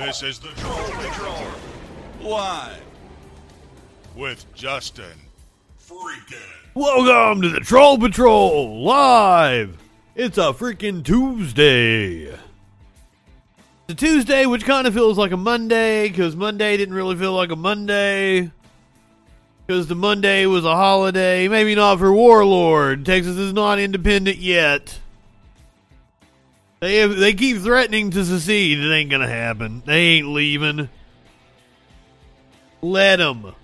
This is the Troll Patrol. Live. With Justin Freaking. Welcome to the Troll Patrol live. It's a freaking Tuesday. It's a Tuesday, which kind of feels like a Monday, because Monday didn't really feel like a Monday. Because the Monday was a holiday. Maybe not for Warlord. Texas is not independent yet. They have, they keep threatening to secede. It ain't gonna happen. They ain't leaving. Let them.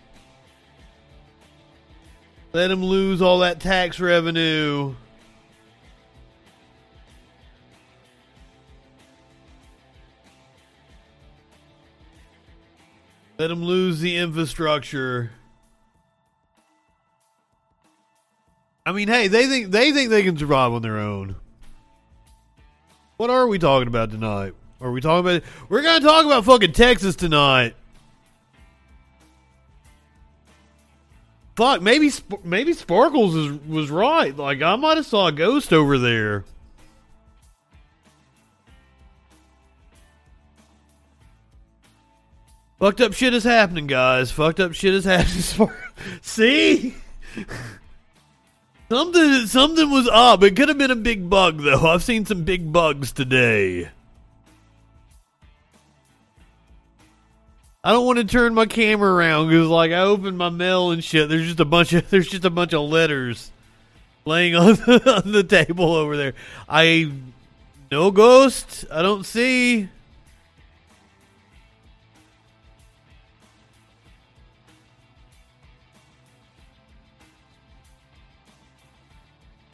Let them lose all that tax revenue. Let them lose the infrastructure. I mean, hey, they think they think they can survive on their own. What are we talking about tonight? Are we talking about? We're gonna talk about fucking Texas tonight. Fuck, maybe maybe Sparkles is, was right. Like I might have saw a ghost over there. Fucked up shit is happening, guys. Fucked up shit is happening. See, something something was up. It could have been a big bug, though. I've seen some big bugs today. I don't want to turn my camera around because, like, I opened my mail and shit. There's just a bunch of there's just a bunch of letters laying on the, on the table over there. I no ghost. I don't see.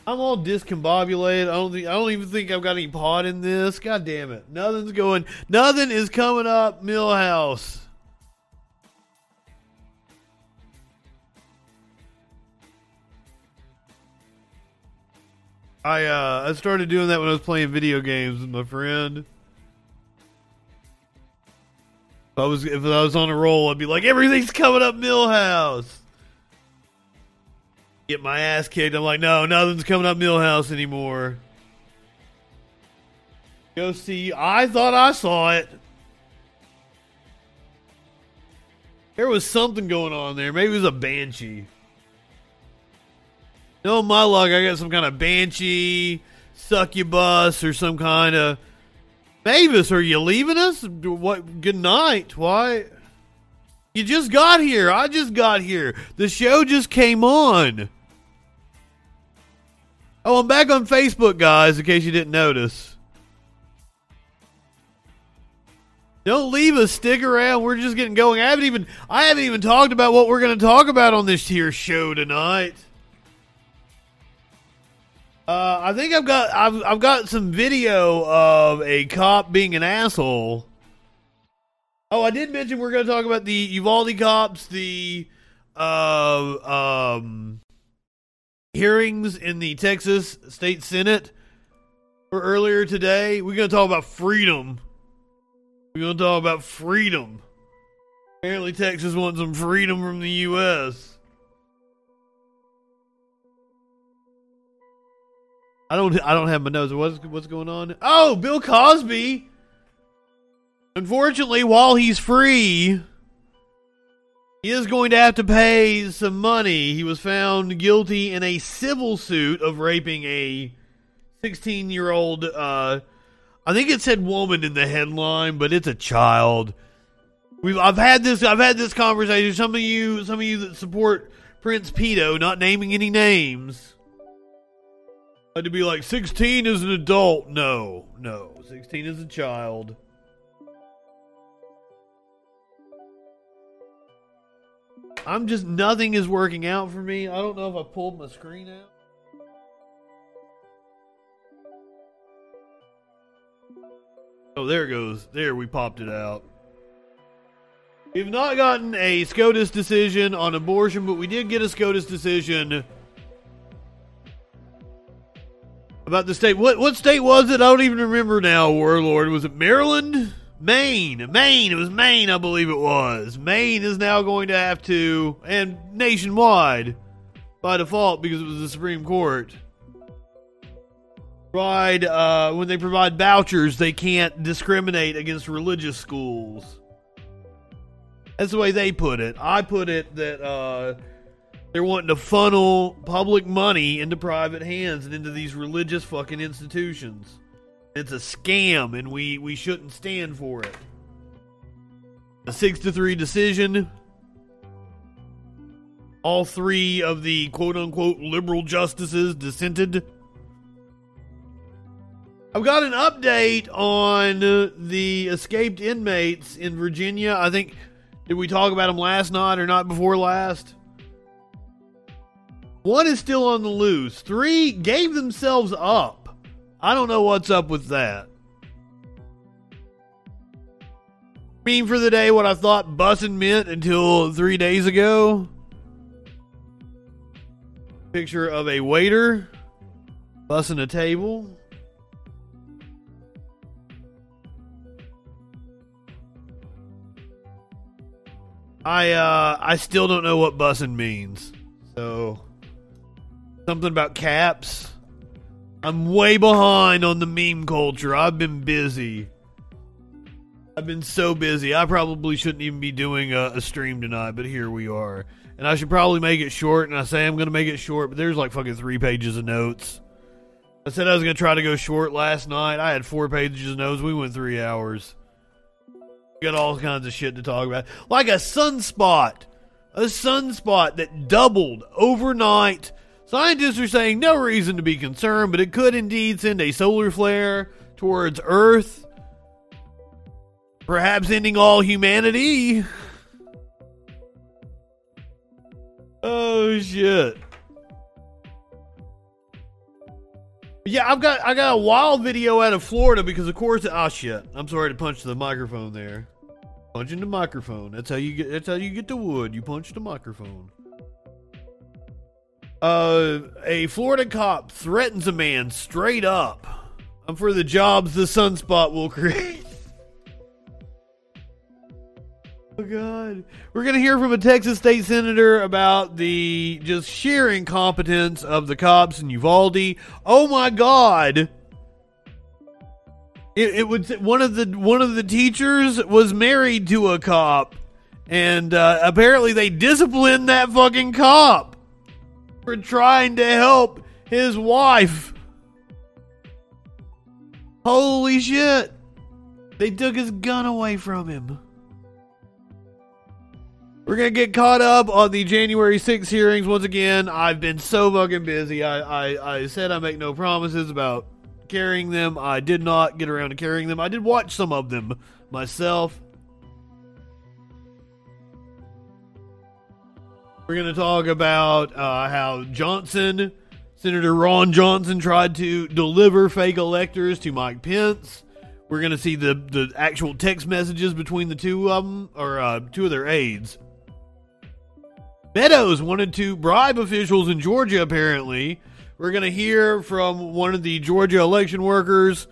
I'm all discombobulated. I don't I don't even think I've got any pot in this. God damn it. Nothing's going nothing is coming up, Milhouse. I uh I started doing that when I was playing video games with my friend. If I was if I was on a roll, I'd be like, everything's coming up Milhouse. Get my ass kicked. I'm like, no, nothing's coming up Milhouse anymore. Go see. I thought I saw it. There was something going on there. Maybe it was a banshee. No, my luck, I got some kind of banshee, succubus, or some kind of. Mavis, are you leaving us? What? Good night. Why? You just got here. I just got here. The show just came on. Oh, I'm back on Facebook, guys, in case you didn't notice. Don't leave us. Stick around. We're just getting going. I haven't even I haven't even talked about what we're going to talk about on this here show tonight. Uh, I think I've got I've I've got some video of a cop being an asshole. Oh, I did mention we're going to talk about the Uvalde cops, the uh um hearings in the Texas State Senate for earlier today. We're going to talk about freedom. We're going to talk about freedom. Apparently, Texas wants some freedom from the U.S. I don't. I don't have my nose. What's what's going on? Oh, Bill Cosby. Unfortunately, while he's free, is going to have to pay some money. He was found guilty in a civil suit of raping a 16 year old. Uh, I think it said woman in the headline, but it's a child. We've I've had this I've had this conversation. Some of you some of you that support Prince Pedo, not naming any names, had to be like 16 is an adult. No, no, 16 is a child. I'm just nothing is working out for me. I don't know if I pulled my screen out. Oh, there it goes. There, we popped it out. We've not gotten a SCOTUS decision on abortion, but we did get a SCOTUS decision about the state. What what state was it? I don't even remember now. Warlord, was it Maryland? Maine, Maine. It was Maine, I believe it was. Maine is now going to have to, and nationwide, by default, because it was the Supreme Court. provide uh, when they provide vouchers, they can't discriminate against religious schools. That's the way they put it. I put it that uh, they're wanting to funnel public money into private hands and into these religious fucking institutions. It's a scam, and we we shouldn't stand for it. A six to three decision. All three of the quote unquote liberal justices dissented. I've got an update on the escaped inmates in Virginia. I think, did we talk about them last night or not before last? One is still on the loose. Three gave themselves up. I don't know what's up with that. Mean for the day what I thought bussin' meant until three days ago. Picture of a waiter bussing a table. I uh I still don't know what bussin' means. So something about caps. I'm way behind on the meme culture. I've been busy. I've been so busy. I probably shouldn't even be doing a, a stream tonight, but here we are. And I should probably make it short, and I say I'm going to make it short, but there's like fucking three pages of notes. I said I was going to try to go short last night. I had four pages of notes. We went three hours. Got all kinds of shit to talk about. Like a sunspot. A sunspot that doubled overnight. Scientists are saying no reason to be concerned, but it could indeed send a solar flare towards Earth. Perhaps ending all humanity. Oh shit. Yeah, I've got I got a wild video out of Florida because of course oh shit. I'm sorry to punch the microphone there. Punching the microphone. That's how you get that's how you get the wood. You punch the microphone. Uh a Florida cop threatens a man straight up. I'm for the jobs the sunspot will create. Oh God! We're gonna hear from a Texas state senator about the just sheer incompetence of the cops in Uvalde. Oh my God! It, it would one of the one of the teachers was married to a cop, and uh, apparently they disciplined that fucking cop for trying to help his wife. Holy shit! They took his gun away from him. We're gonna get caught up on the January 6th hearings once again. I've been so fucking busy. I, I, I said I make no promises about carrying them. I did not get around to carrying them. I did watch some of them myself. We're gonna talk about uh, how Johnson, Senator Ron Johnson, tried to deliver fake electors to Mike Pence. We're gonna see the the actual text messages between the two of them, or uh, two of their aides. Meadows wanted to bribe officials in Georgia, apparently. We're going to hear from one of the Georgia election workers.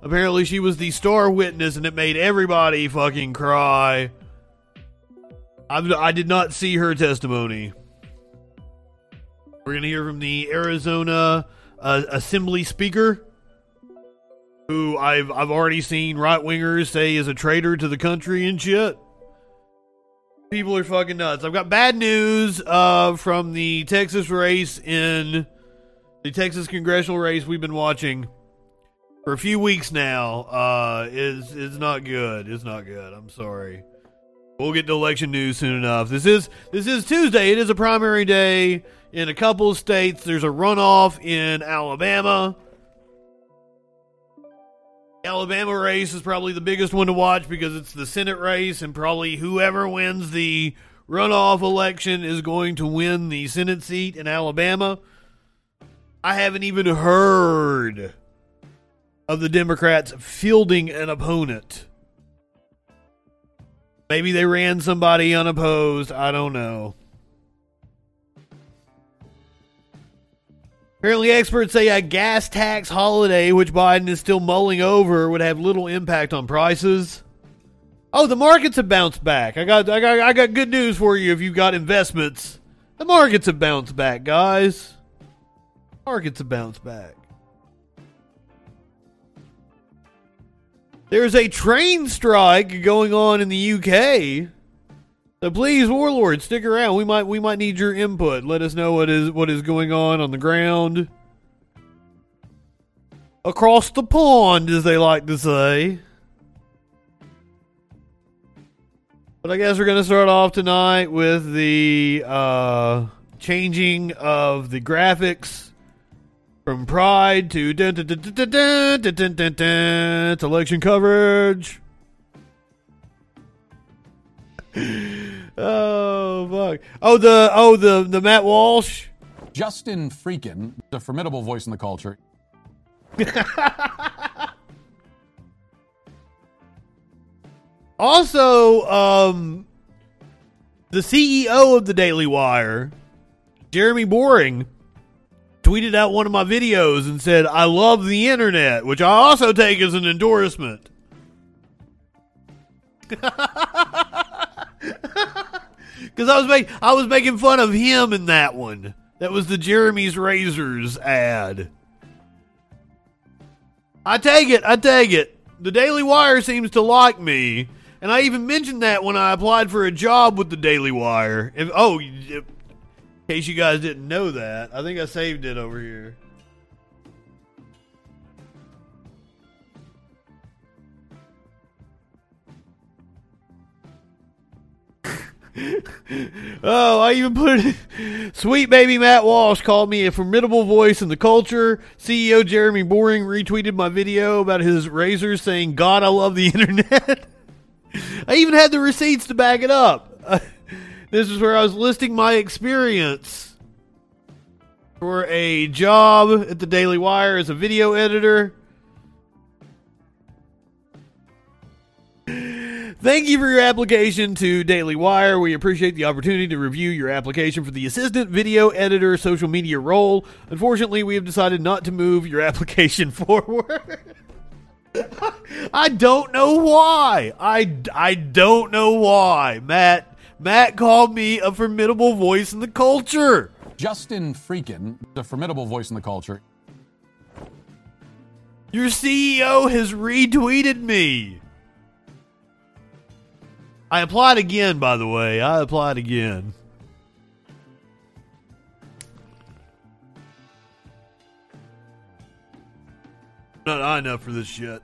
Apparently, she was the star witness, and it made everybody fucking cry. I, I did not see her testimony. We're going to hear from the Arizona uh, Assembly Speaker, who I've, I've already seen right wingers say is a traitor to the country and shit. People are fucking nuts. I've got bad news uh, from the Texas race in the Texas congressional race we've been watching for a few weeks now. Uh, is is not good. It's not good. I'm sorry. We'll get to election news soon enough. This is this is Tuesday. It is a primary day in a couple of states. There's a runoff in Alabama. Alabama race is probably the biggest one to watch because it's the Senate race, and probably whoever wins the runoff election is going to win the Senate seat in Alabama. I haven't even heard of the Democrats fielding an opponent. Maybe they ran somebody unopposed. I don't know. Apparently, experts say a gas tax holiday, which Biden is still mulling over, would have little impact on prices. Oh, the markets have bounced back. I got, I got, I got good news for you if you've got investments. The markets have bounced back, guys. Markets have bounced back. There's a train strike going on in the UK. So please, Warlord, stick around. We might we might need your input. Let us know what is what is going on on the ground. Across the pond, as they like to say. But I guess we're going to start off tonight with the uh, changing of the graphics from Pride to dun, dun, dun, dun, dun, dun, dun, dun, dun, to election coverage. oh fuck! Oh the oh the the Matt Walsh. Justin Freakin, a formidable voice in the culture. Also, um, the CEO of the Daily Wire, Jeremy Boring, tweeted out one of my videos and said, "I love the internet," which I also take as an endorsement. Because I was make, I was making fun of him in that one. That was the Jeremy's Razors ad. I take it. I take it. The Daily Wire seems to like me, and I even mentioned that when I applied for a job with the Daily Wire. If, oh, in case you guys didn't know that, I think I saved it over here. oh, I even put it. Sweet baby Matt Walsh called me a formidable voice in the culture. CEO Jeremy Boring retweeted my video about his razors saying, God, I love the internet. I even had the receipts to back it up. this is where I was listing my experience for a job at the Daily Wire as a video editor. Thank you for your application to Daily Wire. We appreciate the opportunity to review your application for the assistant video editor social media role. Unfortunately, we have decided not to move your application forward. I don't know why. I, I don't know why. Matt Matt called me a formidable voice in the culture. Justin Freakin, a formidable voice in the culture. Your CEO has retweeted me. I applied again, by the way. I applied again. Not high enough for this shit.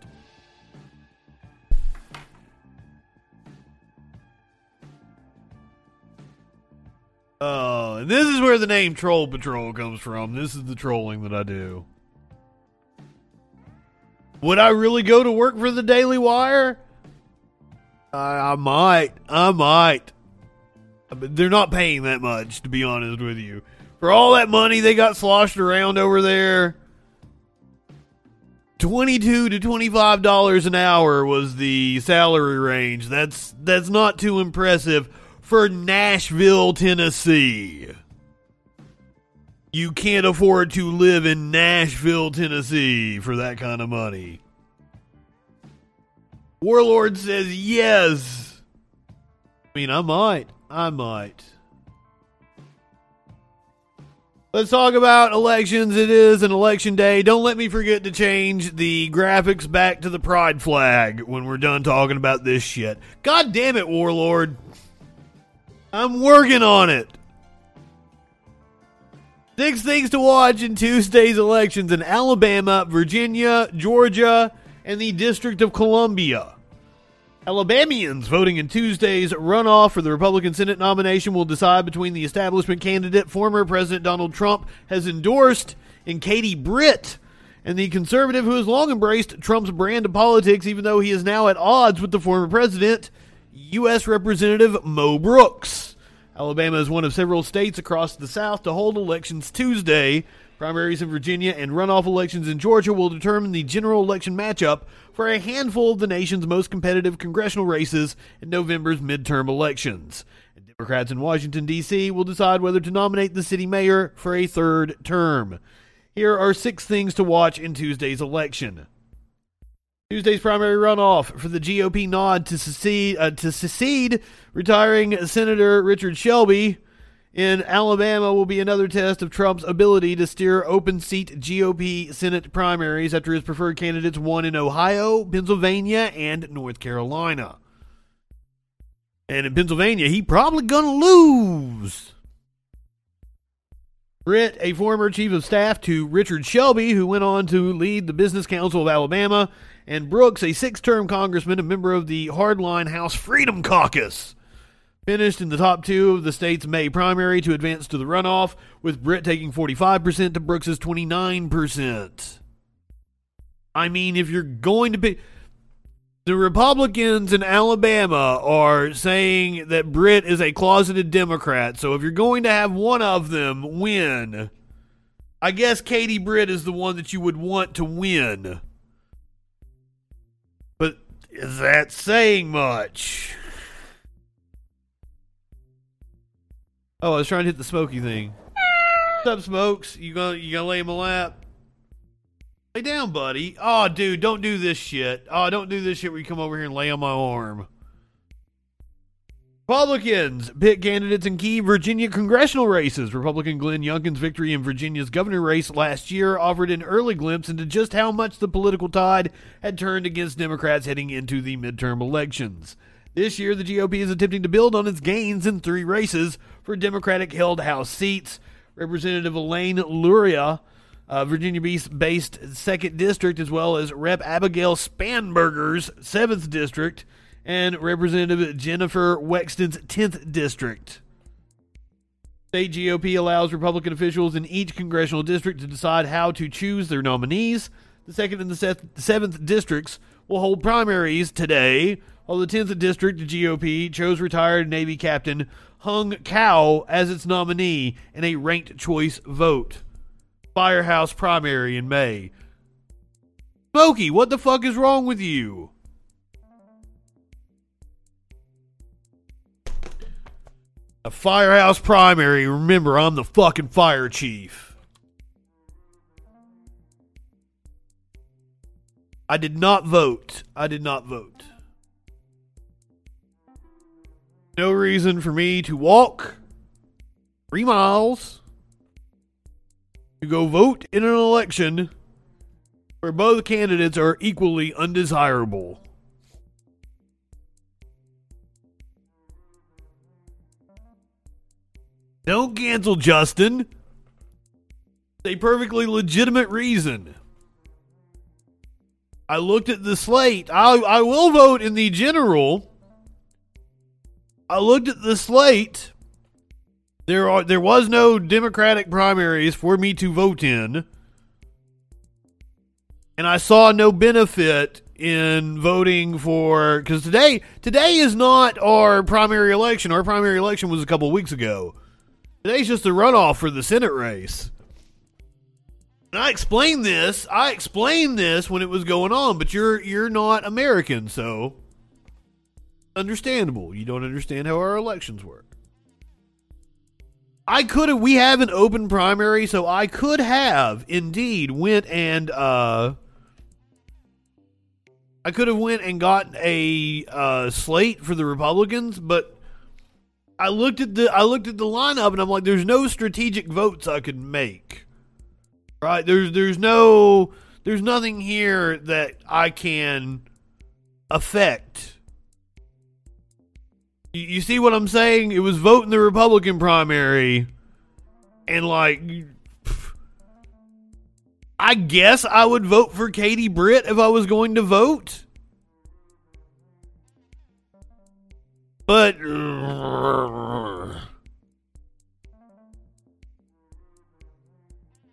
Oh, and this is where the name Troll Patrol comes from. This is the trolling that I do. Would I really go to work for the Daily Wire? I, I might. I might. But they're not paying that much, to be honest with you. For all that money they got sloshed around over there, twenty-two to twenty-five dollars an hour was the salary range. That's that's not too impressive for Nashville, Tennessee. You can't afford to live in Nashville, Tennessee for that kind of money. Warlord says yes. I mean, I might. I might. Let's talk about elections. It is an election day. Don't let me forget to change the graphics back to the pride flag when we're done talking about this shit. God damn it, Warlord. I'm working on it. Six things to watch in Tuesday's elections in Alabama, Virginia, Georgia, and the District of Columbia. Alabamians voting in Tuesday's runoff for the Republican Senate nomination will decide between the establishment candidate former President Donald Trump has endorsed in Katie Britt and the conservative who has long embraced Trump's brand of politics, even though he is now at odds with the former president, U.S. Representative Mo Brooks. Alabama is one of several states across the South to hold elections Tuesday. Primaries in Virginia and runoff elections in Georgia will determine the general election matchup for a handful of the nation's most competitive congressional races in November's midterm elections. And Democrats in Washington, D.C. will decide whether to nominate the city mayor for a third term. Here are six things to watch in Tuesday's election. Tuesday's primary runoff for the GOP nod to secede, uh, to secede retiring Senator Richard Shelby in Alabama will be another test of Trump's ability to steer open seat GOP Senate primaries after his preferred candidates won in Ohio, Pennsylvania, and North Carolina. And in Pennsylvania, he probably gonna lose. Britt, a former chief of staff to Richard Shelby, who went on to lead the Business Council of Alabama, and Brooks, a six term congressman, a member of the hardline House Freedom Caucus. Finished in the top two of the state's May primary to advance to the runoff, with Britt taking 45% to Brooks's 29%. I mean, if you're going to be. The Republicans in Alabama are saying that Britt is a closeted Democrat, so if you're going to have one of them win, I guess Katie Britt is the one that you would want to win. Is that saying much? Oh, I was trying to hit the smoky thing. What's up, Smokes? You gonna you gonna lay in my lap? Lay down, buddy. Oh, dude, don't do this shit. Oh, don't do this shit where you come over here and lay on my arm. Republicans pick candidates in key Virginia congressional races. Republican Glenn Youngkin's victory in Virginia's governor race last year offered an early glimpse into just how much the political tide had turned against Democrats heading into the midterm elections. This year, the GOP is attempting to build on its gains in three races for Democratic held House seats. Representative Elaine Luria, uh, Virginia based 2nd District, as well as Rep. Abigail Spanberger's 7th District, and Representative Jennifer Wexton's 10th District. State GOP allows Republican officials in each congressional district to decide how to choose their nominees. The 2nd and the 7th districts will hold primaries today while the 10th District GOP chose retired Navy Captain Hung Cao as its nominee in a ranked choice vote. Firehouse primary in May. Smokey, what the fuck is wrong with you? A firehouse primary. Remember, I'm the fucking fire chief. I did not vote. I did not vote. No reason for me to walk three miles to go vote in an election where both candidates are equally undesirable. Don't cancel Justin. A perfectly legitimate reason. I looked at the slate. I, I will vote in the general I looked at the slate. There are there was no Democratic primaries for me to vote in. And I saw no benefit in voting for because today today is not our primary election. Our primary election was a couple weeks ago. Today's just a runoff for the Senate race. And I explained this. I explained this when it was going on, but you're you're not American, so understandable. You don't understand how our elections work. I could have we have an open primary, so I could have indeed went and uh I could have went and gotten a uh, slate for the Republicans, but I looked at the I looked at the lineup and I'm like, there's no strategic votes I could make. Right? There's there's no there's nothing here that I can affect you see what I'm saying? It was voting the Republican primary, and like, I guess I would vote for Katie Britt if I was going to vote. But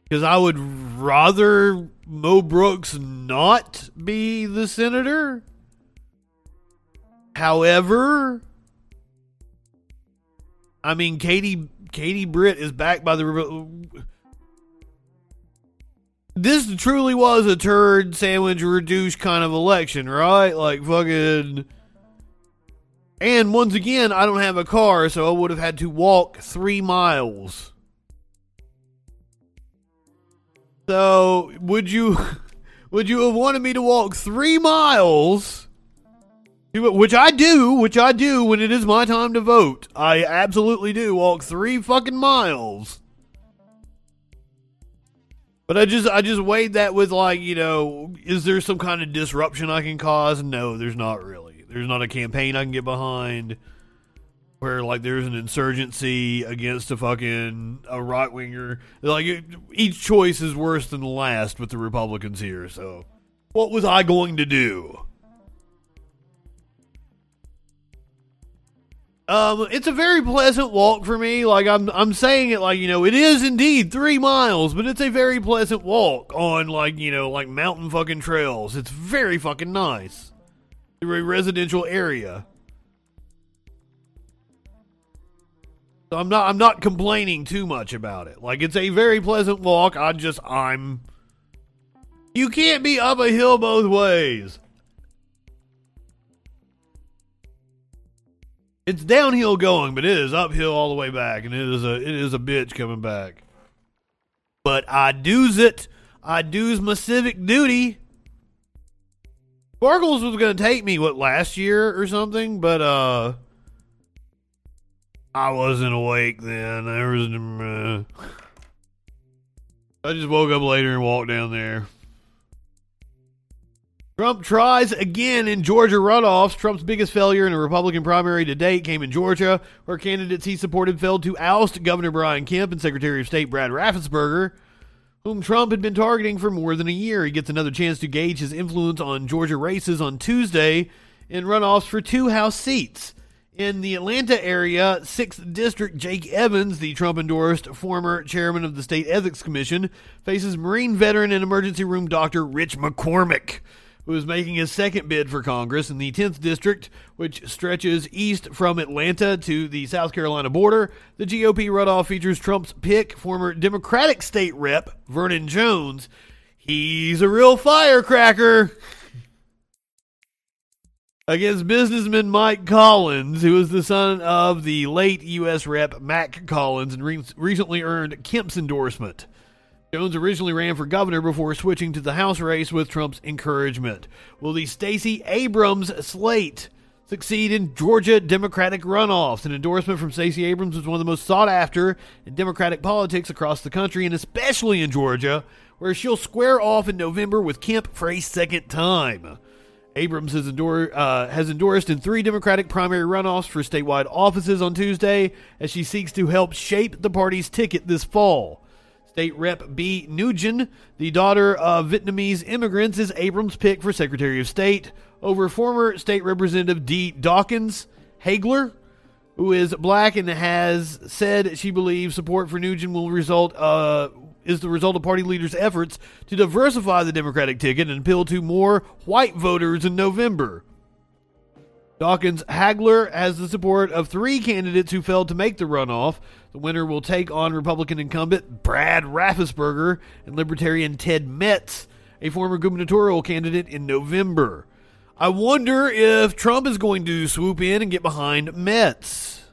because I would rather Mo Brooks not be the senator. However, I mean, Katie Katie Britt is backed by the. This truly was a turd sandwich reduced kind of election, right? Like fucking. And once again, I don't have a car, so I would have had to walk three miles. So, would you would you have wanted me to walk three miles Which I do, which I do when it is my time to vote. I absolutely do walk three fucking miles. But I just I just weighed that with like, you know, is there some kind of disruption I can cause? No, there's not really. There's not a campaign I can get behind where like there's an insurgency against a fucking a right winger. Like it, each choice is worse than the last with the Republicans here. So, what was I going to do? Um, it's a very pleasant walk for me. Like I'm, I'm saying it like you know, it is indeed three miles, but it's a very pleasant walk on like you know, like mountain fucking trails. It's very fucking nice through a residential area. So I'm not, I'm not complaining too much about it. Like it's a very pleasant walk. I just, I'm. You can't be up a hill both ways. It's downhill going, but it is uphill all the way back, and it is a it is a bitch coming back. But I do's it. I do's my civic duty. Sparkles was gonna take me what last year or something, but uh I wasn't awake then. There was uh, I just woke up later and walked down there. Trump tries again in Georgia runoffs. Trump's biggest failure in a Republican primary to date came in Georgia, where candidates he supported failed to oust Governor Brian Kemp and Secretary of State Brad Raffensperger, whom Trump had been targeting for more than a year. He gets another chance to gauge his influence on Georgia races on Tuesday in runoffs for two House seats. In the Atlanta area, 6th District, Jake Evans, the Trump endorsed former chairman of the State Ethics Commission, faces Marine veteran and emergency room doctor Rich McCormick who is making his second bid for Congress in the 10th District, which stretches east from Atlanta to the South Carolina border. The GOP runoff features Trump's pick, former Democratic state rep Vernon Jones. He's a real firecracker. Against businessman Mike Collins, who is the son of the late U.S. Rep Mac Collins and re- recently earned Kemp's endorsement. Jones originally ran for governor before switching to the House race with Trump's encouragement. Will the Stacey Abrams slate succeed in Georgia Democratic runoffs? An endorsement from Stacey Abrams was one of the most sought after in Democratic politics across the country, and especially in Georgia, where she'll square off in November with Kemp for a second time. Abrams has, endor- uh, has endorsed in three Democratic primary runoffs for statewide offices on Tuesday as she seeks to help shape the party's ticket this fall. State Rep Bee Nguyen, the daughter of Vietnamese immigrants, is Abrams' pick for Secretary of State over former State Representative D. Dawkins Hagler, who is black and has said she believes support for Nguyen will result uh, is the result of party leaders' efforts to diversify the Democratic ticket and appeal to more white voters in November. Dawkins-Haigler has the support of three candidates who failed to make the runoff. The winner will take on Republican incumbent Brad Raffensperger and Libertarian Ted Metz, a former gubernatorial candidate, in November. I wonder if Trump is going to swoop in and get behind Metz.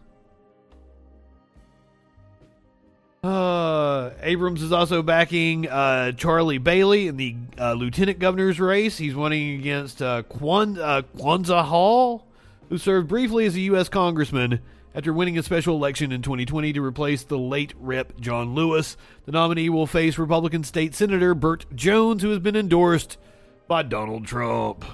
Uh, Abrams is also backing uh, Charlie Bailey in the uh, lieutenant governor's race. He's running against uh, uh, Kwanza Hall who served briefly as a U.S. congressman after winning a special election in 2020 to replace the late Rep. John Lewis. The nominee will face Republican State Senator Burt Jones, who has been endorsed by Donald Trump.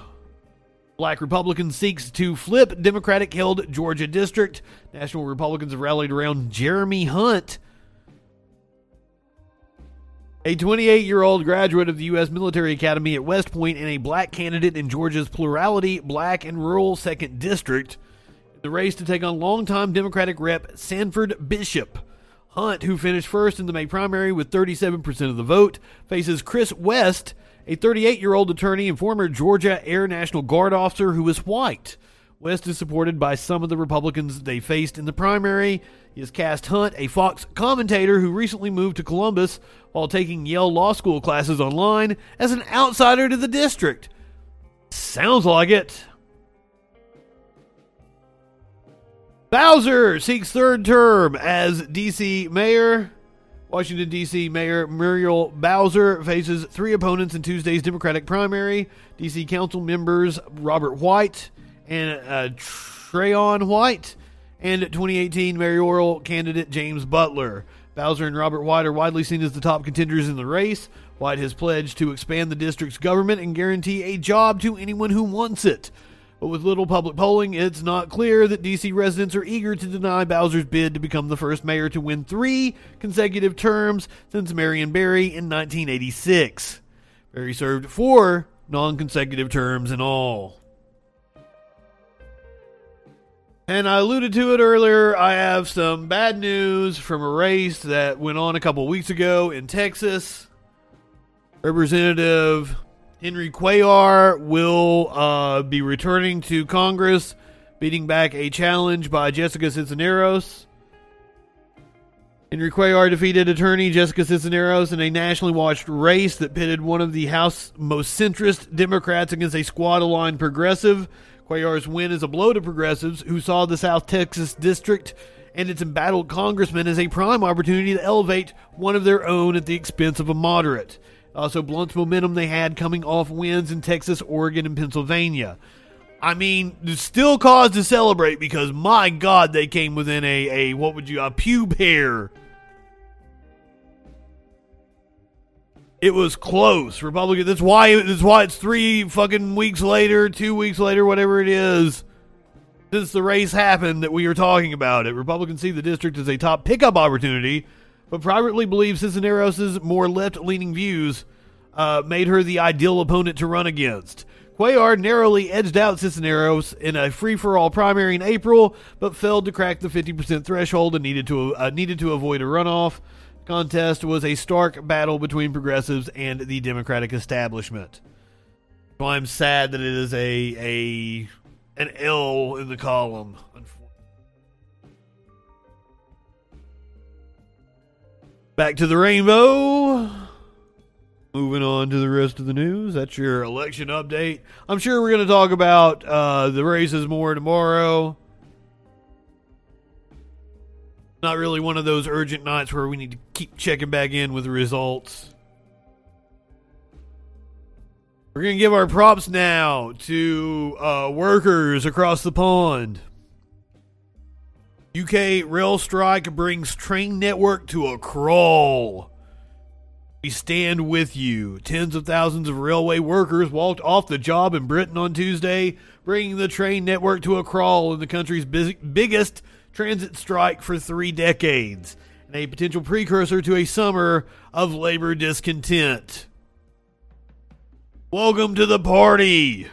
Black Republican seeks to flip Democratic held Georgia district. National Republicans have rallied around Jeremy Hunt a 28 year old graduate of the U.S. Military Academy at West Point and a black candidate in Georgia's plurality black and rural second district. The race to take on longtime Democratic Rep Sanford Bishop. Hunt, who finished first in the May primary with 37% of the vote, faces Chris West, a 38 year old attorney and former Georgia Air National Guard officer who is white. West is supported by some of the Republicans they faced in the primary. He has cast Hunt, a Fox commentator who recently moved to Columbus while taking Yale Law School classes online, as an outsider to the district. Sounds like it. Bowser seeks third term as D.C. mayor. Washington, D.C. Mayor Muriel Bowser faces three opponents in Tuesday's Democratic primary. D.C. Council members Robert White, and uh, Trayon White, and 2018 mayoral candidate James Butler. Bowser and Robert White are widely seen as the top contenders in the race. White has pledged to expand the district's government and guarantee a job to anyone who wants it. But with little public polling, it's not clear that DC residents are eager to deny Bowser's bid to become the first mayor to win three consecutive terms since Marion Barry in 1986. Barry served four non consecutive terms in all. And I alluded to it earlier. I have some bad news from a race that went on a couple weeks ago in Texas. Representative Henry Cuellar will uh, be returning to Congress, beating back a challenge by Jessica Cisneros. Henry Cuellar defeated attorney Jessica Cisneros in a nationally watched race that pitted one of the House most centrist Democrats against a squad aligned progressive. Cuellar's win is a blow to progressives who saw the South Texas district and its embattled congressman as a prime opportunity to elevate one of their own at the expense of a moderate. Also, blunts momentum they had coming off wins in Texas, Oregon, and Pennsylvania. I mean, there's still cause to celebrate because my God, they came within a, a what would you a pube hair. It was close. Republican. That's why. That's why it's three fucking weeks later, two weeks later, whatever it is, since the race happened that we are talking about it. Republicans see the district as a top pickup opportunity but privately believe Cisneros' more left leaning views uh, made her the ideal opponent to run against. Cuellar narrowly edged out Cisneros in a free for all primary in April, but failed to crack the 50% threshold and needed to, uh, needed to avoid a runoff. Contest was a stark battle between progressives and the Democratic establishment. So I'm sad that it is a, a an L in the column, Back to the rainbow. Moving on to the rest of the news. That's your election update. I'm sure we're going to talk about uh, the races more tomorrow. Not really one of those urgent nights where we need to keep checking back in with the results. We're going to give our props now to uh, workers across the pond. UK rail strike brings train network to a crawl. We stand with you. Tens of thousands of railway workers walked off the job in Britain on Tuesday, bringing the train network to a crawl in the country's biggest transit strike for three decades, and a potential precursor to a summer of labor discontent. Welcome to the party.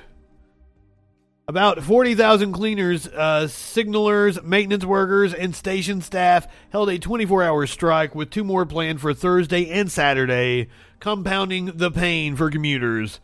About 40,000 cleaners, uh, signalers, maintenance workers, and station staff held a 24 hour strike with two more planned for Thursday and Saturday, compounding the pain for commuters.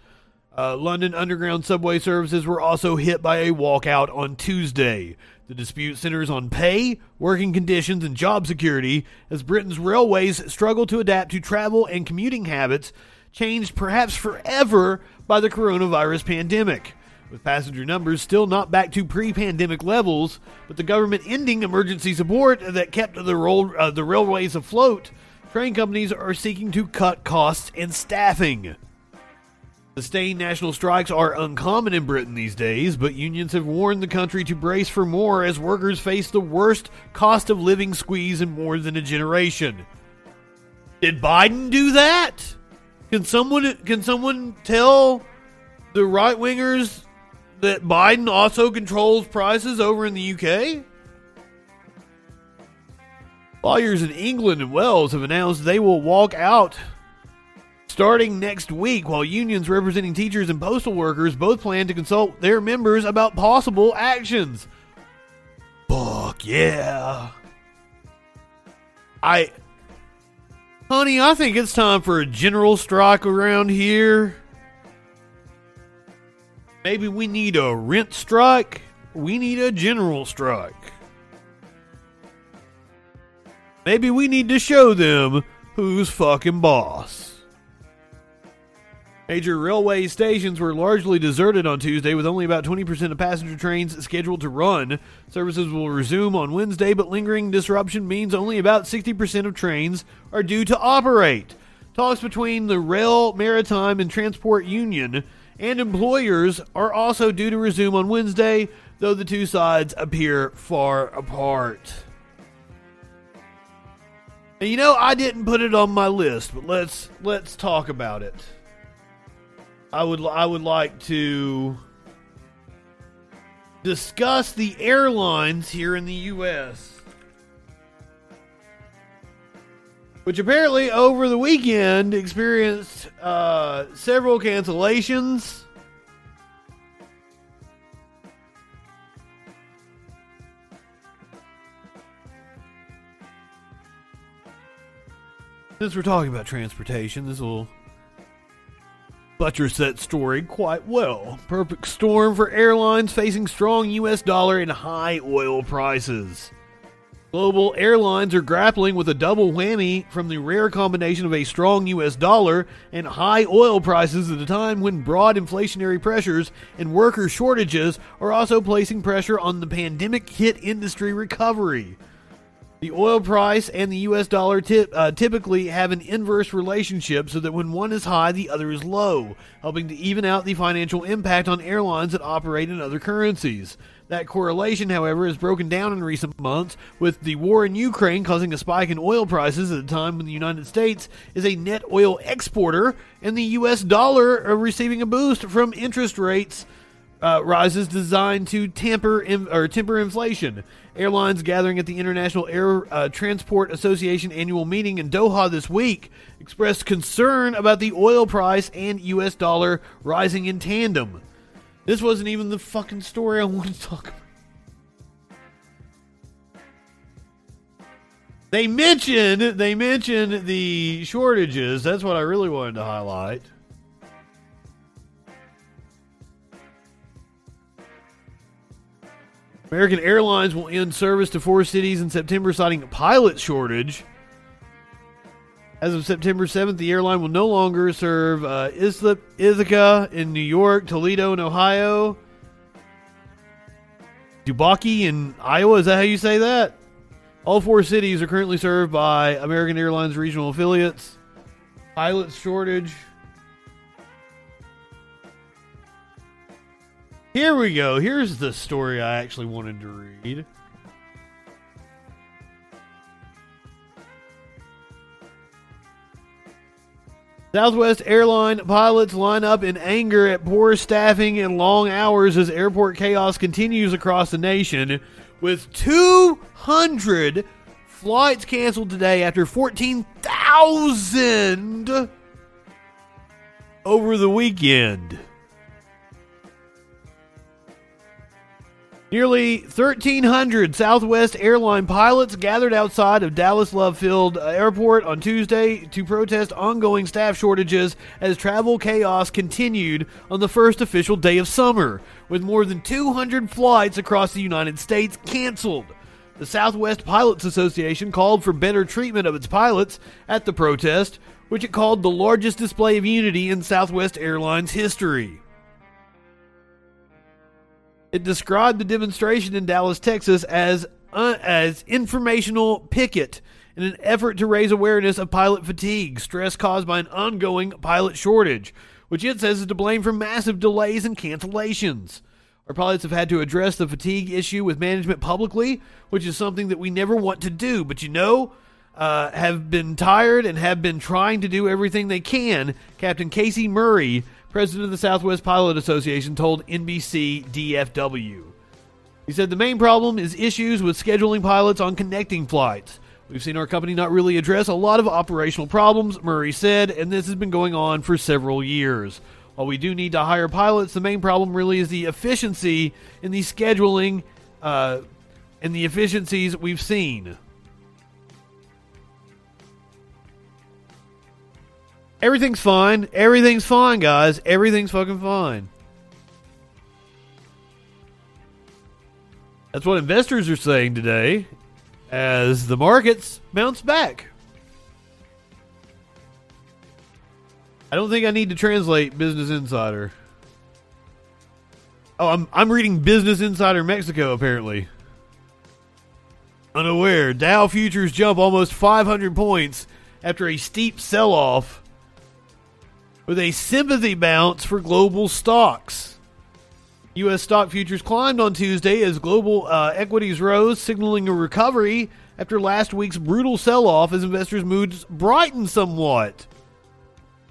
Uh, London Underground subway services were also hit by a walkout on Tuesday. The dispute centers on pay, working conditions, and job security as Britain's railways struggle to adapt to travel and commuting habits changed perhaps forever by the coronavirus pandemic with passenger numbers still not back to pre-pandemic levels, but the government ending emergency support that kept the, roll, uh, the railways afloat, train companies are seeking to cut costs and staffing. Sustained national strikes are uncommon in Britain these days, but unions have warned the country to brace for more as workers face the worst cost of living squeeze in more than a generation. Did Biden do that? Can someone can someone tell the right wingers that Biden also controls prices over in the UK? Lawyers in England and Wales have announced they will walk out starting next week, while unions representing teachers and postal workers both plan to consult their members about possible actions. Fuck yeah. I. Honey, I think it's time for a general strike around here. Maybe we need a rent strike. We need a general strike. Maybe we need to show them who's fucking boss. Major railway stations were largely deserted on Tuesday, with only about 20% of passenger trains scheduled to run. Services will resume on Wednesday, but lingering disruption means only about 60% of trains are due to operate. Talks between the Rail, Maritime, and Transport Union and employers are also due to resume on Wednesday, though the two sides appear far apart. You know, I didn't put it on my list, but let's let's talk about it. I would I would like to discuss the airlines here in the US. Which apparently over the weekend experienced uh, several cancellations. Since we're talking about transportation, this will buttress that story quite well. Perfect storm for airlines facing strong US dollar and high oil prices. Global airlines are grappling with a double whammy from the rare combination of a strong US dollar and high oil prices at a time when broad inflationary pressures and worker shortages are also placing pressure on the pandemic hit industry recovery. The oil price and the US dollar uh, typically have an inverse relationship so that when one is high, the other is low, helping to even out the financial impact on airlines that operate in other currencies. That correlation, however, has broken down in recent months, with the war in Ukraine causing a spike in oil prices at a time when the United States is a net oil exporter and the US dollar receiving a boost from interest rates uh, rises designed to temper in, or temper inflation. Airlines gathering at the International Air uh, Transport Association annual meeting in Doha this week expressed concern about the oil price and U.S. dollar rising in tandem. This wasn't even the fucking story I wanted to talk about. They mentioned they mentioned the shortages. That's what I really wanted to highlight. American Airlines will end service to four cities in September, citing a pilot shortage. As of September 7th, the airline will no longer serve uh, Islip, Ithaca in New York, Toledo in Ohio, Dubaki in Iowa. Is that how you say that? All four cities are currently served by American Airlines regional affiliates. Pilot shortage. Here we go. Here's the story I actually wanted to read. Southwest airline pilots line up in anger at poor staffing and long hours as airport chaos continues across the nation, with 200 flights canceled today after 14,000 over the weekend. Nearly 1,300 Southwest airline pilots gathered outside of Dallas Love Field uh, Airport on Tuesday to protest ongoing staff shortages as travel chaos continued on the first official day of summer, with more than 200 flights across the United States canceled. The Southwest Pilots Association called for better treatment of its pilots at the protest, which it called the largest display of unity in Southwest Airlines history. It described the demonstration in Dallas, Texas as uh, as informational picket in an effort to raise awareness of pilot fatigue, stress caused by an ongoing pilot shortage, which it says is to blame for massive delays and cancellations. Our pilots have had to address the fatigue issue with management publicly, which is something that we never want to do. But you know, uh, have been tired and have been trying to do everything they can. Captain Casey Murray president of the Southwest Pilot Association, told NBC DFW. He said the main problem is issues with scheduling pilots on connecting flights. We've seen our company not really address a lot of operational problems, Murray said, and this has been going on for several years. While we do need to hire pilots, the main problem really is the efficiency in the scheduling uh, and the efficiencies we've seen. Everything's fine. Everything's fine, guys. Everything's fucking fine. That's what investors are saying today as the markets bounce back. I don't think I need to translate Business Insider. Oh, I'm I'm reading Business Insider Mexico apparently. Unaware, Dow futures jump almost 500 points after a steep sell-off with a sympathy bounce for global stocks. U.S. stock futures climbed on Tuesday as global uh, equities rose, signaling a recovery after last week's brutal sell off as investors' moods brightened somewhat.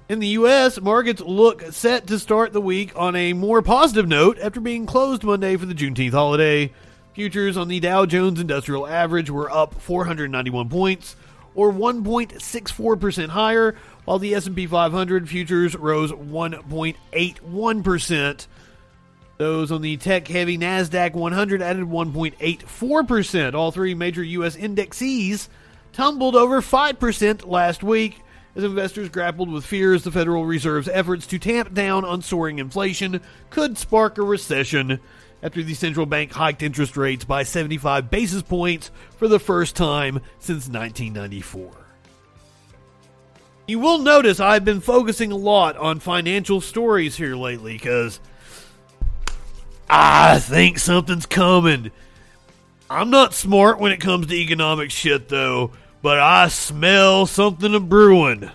In the U.S., markets look set to start the week on a more positive note after being closed Monday for the Juneteenth holiday. Futures on the Dow Jones Industrial Average were up 491 points, or 1.64% higher, while the S&P 500 futures rose 1.81%. Those on the tech-heavy Nasdaq 100 added 1.84%. All three major U.S. indexes tumbled over 5% last week as investors grappled with fears the Federal Reserve's efforts to tamp down on soaring inflation could spark a recession after the central bank hiked interest rates by 75 basis points for the first time since 1994. You will notice I've been focusing a lot on financial stories here lately because I think something's coming. I'm not smart when it comes to economic shit, though, but I smell something a brewing.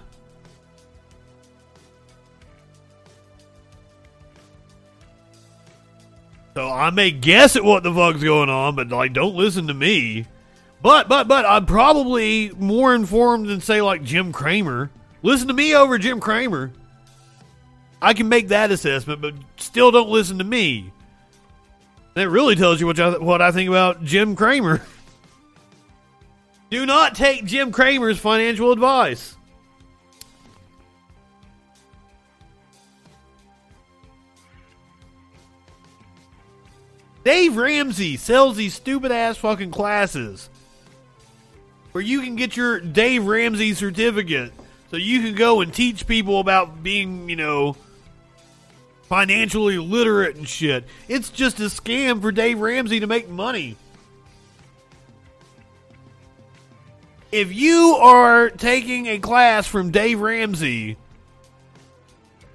So I may guess at what the fuck's going on, but like, don't listen to me. But but but I'm probably more informed than say like Jim Cramer. Listen to me over Jim Cramer. I can make that assessment, but still don't listen to me. That really tells you what I, what I think about Jim Cramer. Do not take Jim Cramer's financial advice. Dave Ramsey sells these stupid ass fucking classes where you can get your Dave Ramsey certificate so you can go and teach people about being, you know, financially literate and shit. It's just a scam for Dave Ramsey to make money. If you are taking a class from Dave Ramsey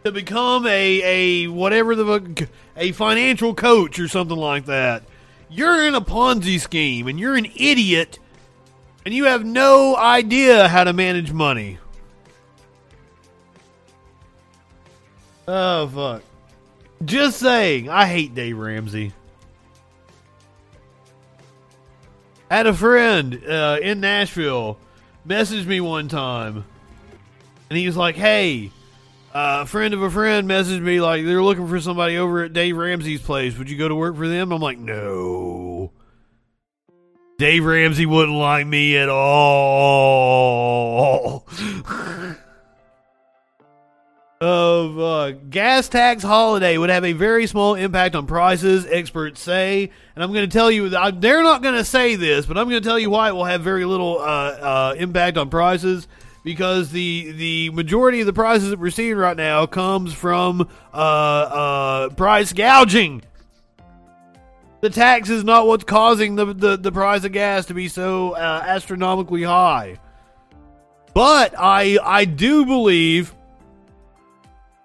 to become a a whatever the a financial coach or something like that, you're in a Ponzi scheme and you're an idiot and you have no idea how to manage money. Oh fuck. Just saying, I hate Dave Ramsey. Had a friend uh, in Nashville message me one time, and he was like, "Hey, uh, a friend of a friend messaged me like they're looking for somebody over at Dave Ramsey's place. Would you go to work for them?" I'm like, "No." Dave Ramsey wouldn't like me at all. of uh, gas tax holiday would have a very small impact on prices, experts say. And I'm going to tell you, they're not going to say this, but I'm going to tell you why it will have very little uh, uh, impact on prices. Because the the majority of the prices that we're seeing right now comes from uh, uh, price gouging. The tax is not what's causing the, the, the price of gas to be so uh, astronomically high. But I I do believe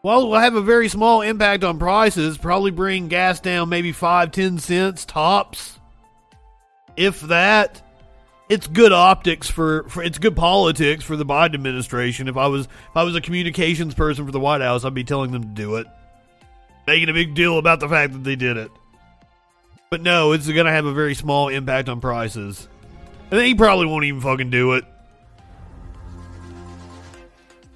well, it will have a very small impact on prices, probably bring gas down maybe five, ten cents tops. If that. It's good optics for, for it's good politics for the Biden administration. If I was if I was a communications person for the White House, I'd be telling them to do it. Making a big deal about the fact that they did it. But no, it's gonna have a very small impact on prices. And he probably won't even fucking do it.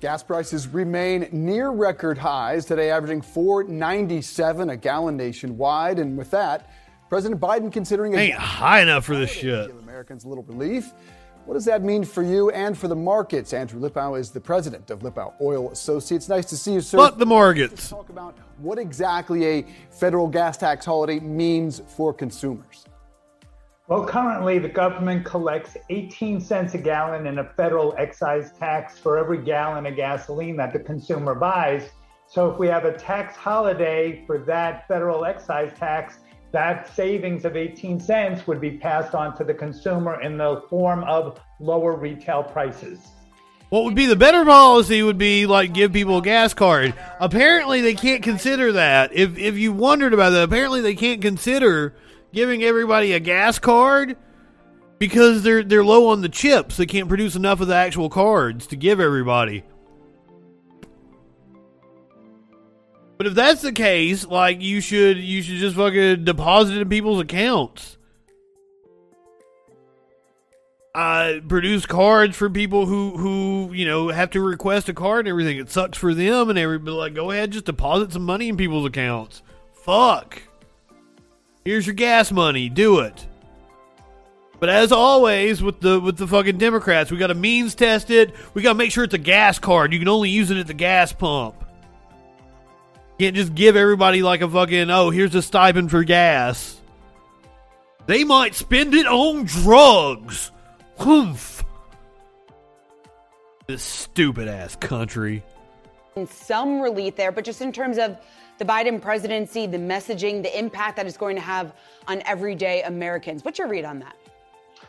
Gas prices remain near record highs today, averaging 4.97 a gallon nationwide. And with that, President Biden considering a ain't high enough for this shit. Give Americans a little relief. What does that mean for you and for the markets? Andrew Lipow is the president of Lipow Oil Associates. Nice to see you, sir. But the markets. Talk about what exactly a federal gas tax holiday means for consumers. Well, currently the government collects 18 cents a gallon in a federal excise tax for every gallon of gasoline that the consumer buys. So if we have a tax holiday for that federal excise tax, that savings of 18 cents would be passed on to the consumer in the form of lower retail prices. What would be the better policy would be like give people a gas card. Apparently they can't consider that. If if you wondered about that, apparently they can't consider giving everybody a gas card because they're they're low on the chips. They can't produce enough of the actual cards to give everybody. But if that's the case, like you should you should just fucking deposit it in people's accounts. Uh, produce cards for people who who you know have to request a card and everything. It sucks for them and everybody. Like, go ahead, just deposit some money in people's accounts. Fuck. Here's your gas money. Do it. But as always with the with the fucking Democrats, we got to means test it. We got to make sure it's a gas card. You can only use it at the gas pump. You can't just give everybody like a fucking oh here's a stipend for gas. They might spend it on drugs. Humph. This stupid ass country. Some relief there, but just in terms of the Biden presidency, the messaging, the impact that it's going to have on everyday Americans. What's your read on that?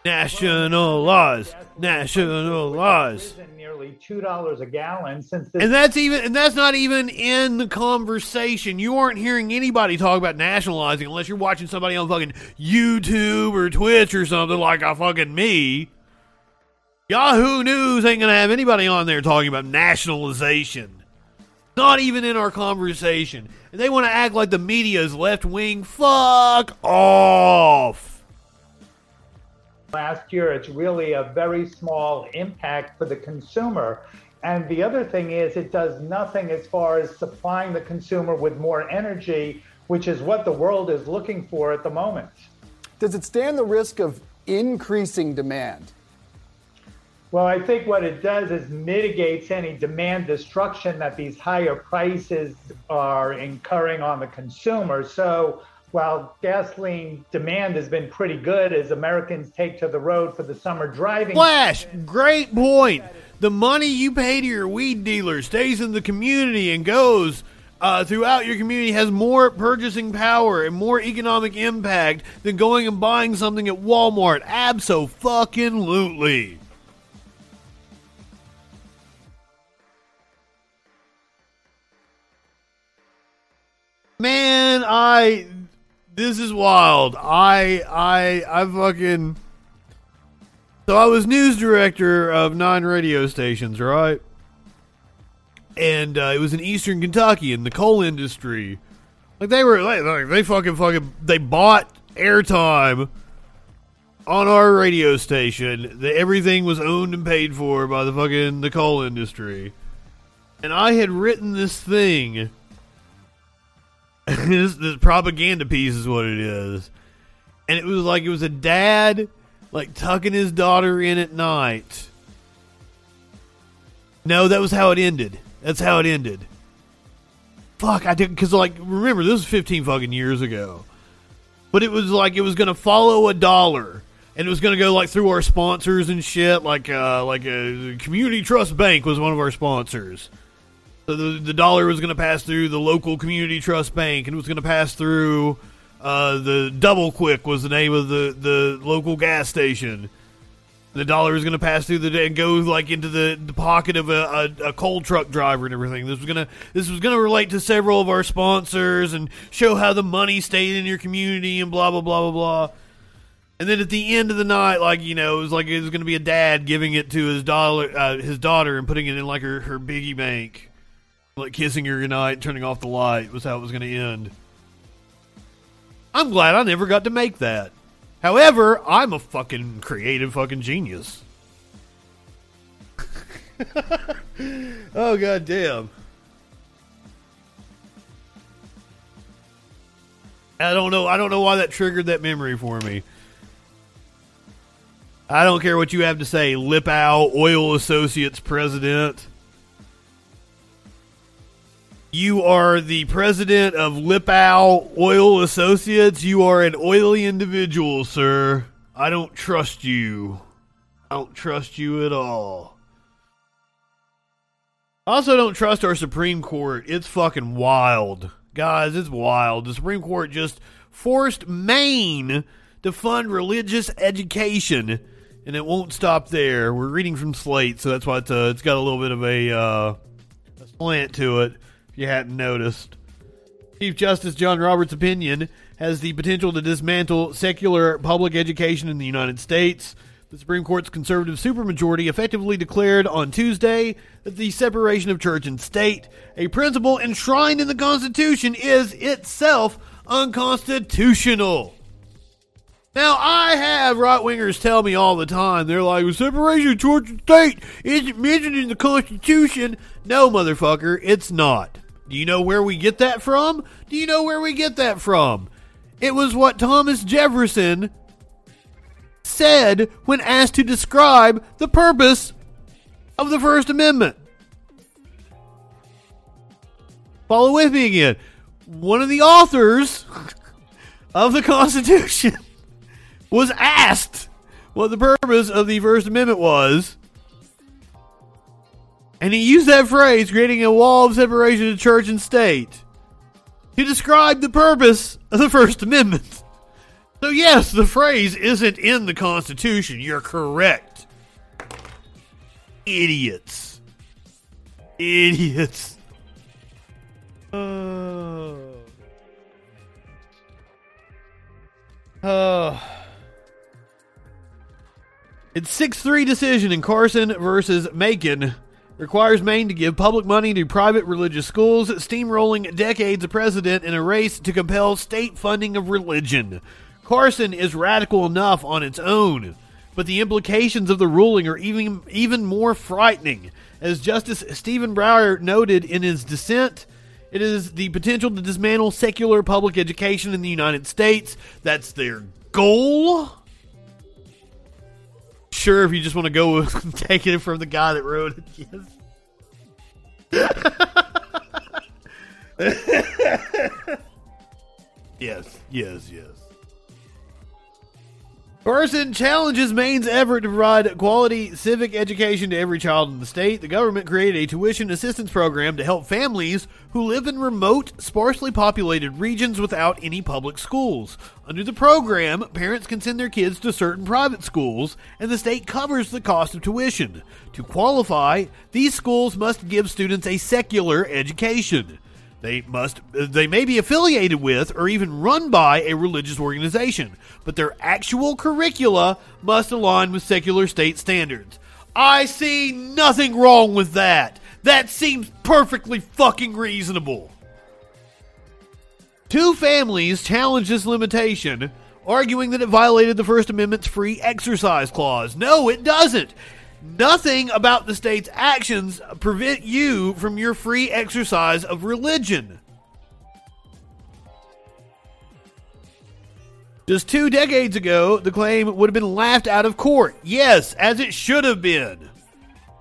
National laws, national laws. Nearly two dollars a gallon since. and that's even, and that's not even in the conversation. You aren't hearing anybody talk about nationalizing unless you're watching somebody on fucking YouTube or Twitch or something like a fucking me. Yahoo News ain't gonna have anybody on there talking about nationalization. Not even in our conversation. And they want to act like the media is left wing. Fuck off last year. It's really a very small impact for the consumer. And the other thing is, it does nothing as far as supplying the consumer with more energy, which is what the world is looking for at the moment. Does it stand the risk of increasing demand? Well, I think what it does is mitigates any demand destruction that these higher prices are incurring on the consumer. So while gasoline demand has been pretty good as Americans take to the road for the summer driving. Flash, great point. The money you pay to your weed dealer stays in the community and goes uh, throughout your community has more purchasing power and more economic impact than going and buying something at Walmart. Absolutely. Man, I this is wild. I I I fucking so I was news director of nine radio stations, right? And uh, it was in Eastern Kentucky in the coal industry. Like they were like, like they fucking fucking they bought airtime on our radio station. Everything was owned and paid for by the fucking the coal industry. And I had written this thing this, this propaganda piece is what it is. And it was like it was a dad like tucking his daughter in at night. No, that was how it ended. That's how it ended. Fuck, I didn't because like remember this was 15 fucking years ago. But it was like it was to follow a dollar and it was to go like through our sponsors and shit like uh like a community trust bank was one of our sponsors the, the dollar was going to pass through the local community trust bank, and it was going to pass through uh, the Double Quick was the name of the, the local gas station. The dollar was going to pass through the and go like into the, the pocket of a, a, a coal truck driver and everything. This was gonna this was gonna relate to several of our sponsors and show how the money stayed in your community and blah blah blah blah blah. And then at the end of the night, like you know, it was like it was going to be a dad giving it to his dollar, uh, his daughter, and putting it in like her her biggie bank like kissing her goodnight turning off the light was how it was going to end. I'm glad I never got to make that. However, I'm a fucking creative fucking genius. oh god damn. I don't know. I don't know why that triggered that memory for me. I don't care what you have to say. Lip Lipow Oil Associates president. You are the president of Lipow Oil Associates. You are an oily individual, sir. I don't trust you. I don't trust you at all. I also don't trust our Supreme Court. It's fucking wild. Guys, it's wild. The Supreme Court just forced Maine to fund religious education, and it won't stop there. We're reading from Slate, so that's why it's, uh, it's got a little bit of a, uh, a slant to it you hadn't noticed. Chief Justice John Roberts' opinion has the potential to dismantle secular public education in the United States. The Supreme Court's conservative supermajority effectively declared on Tuesday that the separation of church and state, a principle enshrined in the Constitution, is itself unconstitutional. Now, I have right wingers tell me all the time, they're like, separation of church and state isn't mentioned in the Constitution. No, motherfucker, it's not. Do you know where we get that from? Do you know where we get that from? It was what Thomas Jefferson said when asked to describe the purpose of the First Amendment. Follow with me again. One of the authors of the Constitution was asked what the purpose of the First Amendment was. And he used that phrase, creating a wall of separation of church and state, to describe the purpose of the First Amendment. So, yes, the phrase isn't in the Constitution. You're correct. Idiots. Idiots. Oh. Oh. It's 6 3 decision in Carson versus Makin. Requires Maine to give public money to private religious schools, steamrolling decades of precedent in a race to compel state funding of religion. Carson is radical enough on its own, but the implications of the ruling are even, even more frightening. As Justice Stephen Breyer noted in his dissent, it is the potential to dismantle secular public education in the United States. That's their goal. Sure, if you just want to go with take it from the guy that wrote it. Yes. yes, yes, yes. Carson challenges Maine's effort to provide quality civic education to every child in the state. The government created a tuition assistance program to help families who live in remote, sparsely populated regions without any public schools. Under the program, parents can send their kids to certain private schools, and the state covers the cost of tuition. To qualify, these schools must give students a secular education. They must they may be affiliated with or even run by a religious organization, but their actual curricula must align with secular state standards. I see nothing wrong with that. That seems perfectly fucking reasonable. Two families challenged this limitation, arguing that it violated the First Amendment's free exercise clause. No, it doesn't. Nothing about the state's actions prevent you from your free exercise of religion. Just two decades ago, the claim would have been laughed out of court. Yes, as it should have been.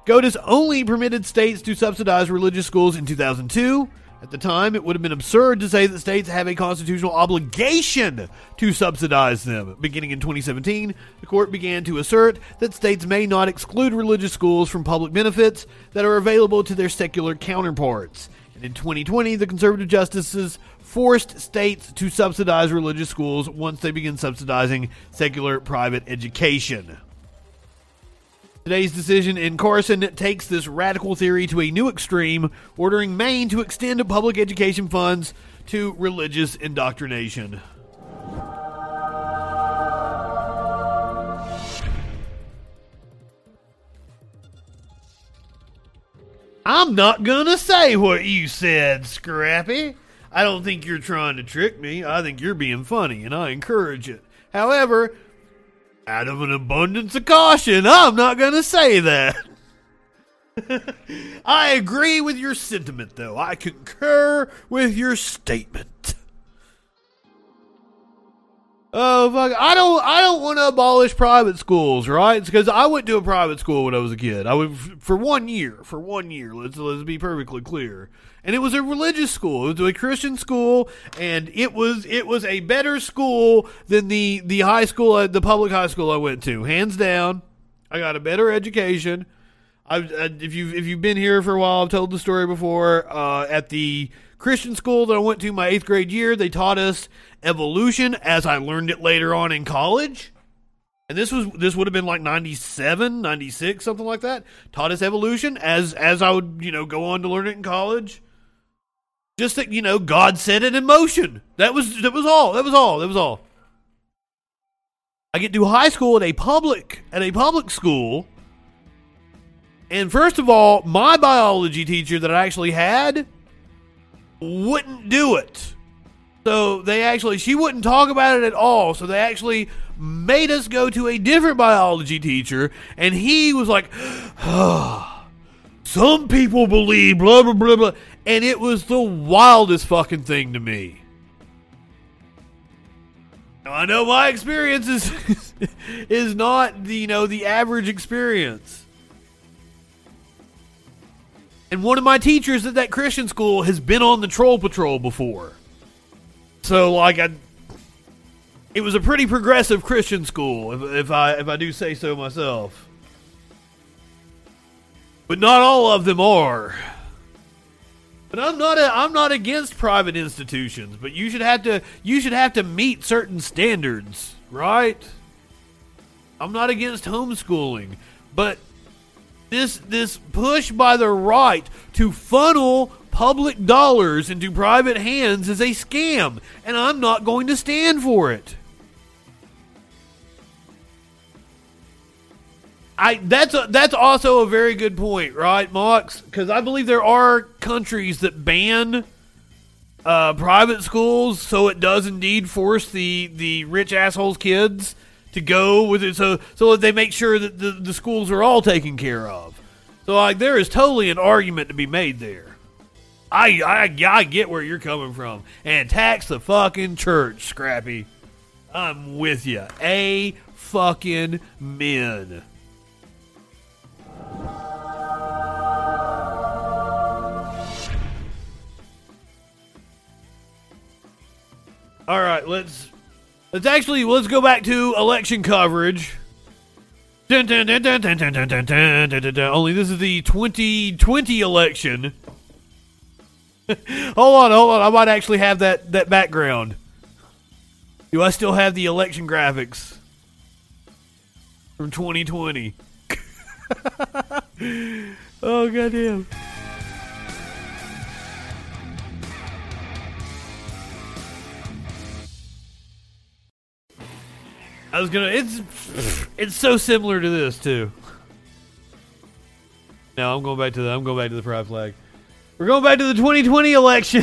SCOTUS only permitted states to subsidize religious schools in 2002. At the time, it would have been absurd to say that states have a constitutional obligation to subsidize them. Beginning in 2017, the court began to assert that states may not exclude religious schools from public benefits that are available to their secular counterparts. And in 2020, the conservative justices forced states to subsidize religious schools once they begin subsidizing secular private education. Today's decision in Carson takes this radical theory to a new extreme, ordering Maine to extend public education funds to religious indoctrination. I'm not gonna say what you said, Scrappy. I don't think you're trying to trick me. I think you're being funny, and I encourage it. However, out of an abundance of caution, I'm not going to say that. I agree with your sentiment, though. I concur with your statement. Oh fuck! I don't. I don't want to abolish private schools, right? Because I went to a private school when I was a kid. I went for one year. For one year. Let's let's be perfectly clear. And it was a religious school. It was a Christian school, and it was it was a better school than the the high school, the public high school I went to, hands down. I got a better education. I, if you if you've been here for a while, I've told the story before. Uh, at the Christian school that I went to my eighth grade year, they taught us evolution as I learned it later on in college. And this was this would have been like 97, 96, something like that. Taught us evolution as as I would, you know, go on to learn it in college. Just that, you know, God set it in motion. That was that was all. That was all. That was all. I get to high school at a public at a public school. And first of all, my biology teacher that I actually had wouldn't do it. So they actually she wouldn't talk about it at all. So they actually made us go to a different biology teacher and he was like ah, some people believe blah blah blah blah and it was the wildest fucking thing to me. Now, I know my experience is is not the you know the average experience. And one of my teachers at that Christian school has been on the troll patrol before. So like I it was a pretty progressive Christian school if, if I if I do say so myself. But not all of them are. But I'm not a, I'm not against private institutions, but you should have to you should have to meet certain standards, right? I'm not against homeschooling, but this this push by the right to funnel public dollars into private hands is a scam, and I'm not going to stand for it. I that's a, that's also a very good point, right, Mox? Because I believe there are countries that ban uh, private schools, so it does indeed force the the rich assholes kids to go with it, so so that they make sure that the, the schools are all taken care of. So like there is totally an argument to be made there. I I I get where you're coming from, and tax the fucking church, Scrappy. I'm with you. A fucking men. All right, let's let's actually let's go back to election coverage. Dun, dun, dun, Only this is the 2020 election. hold on, hold on. I might actually have that that background. Do I still have the election graphics from 2020? oh goddamn. I was gonna. It's it's so similar to this too. No, I'm going back to the. I'm going back to the pride flag. We're going back to the 2020 election.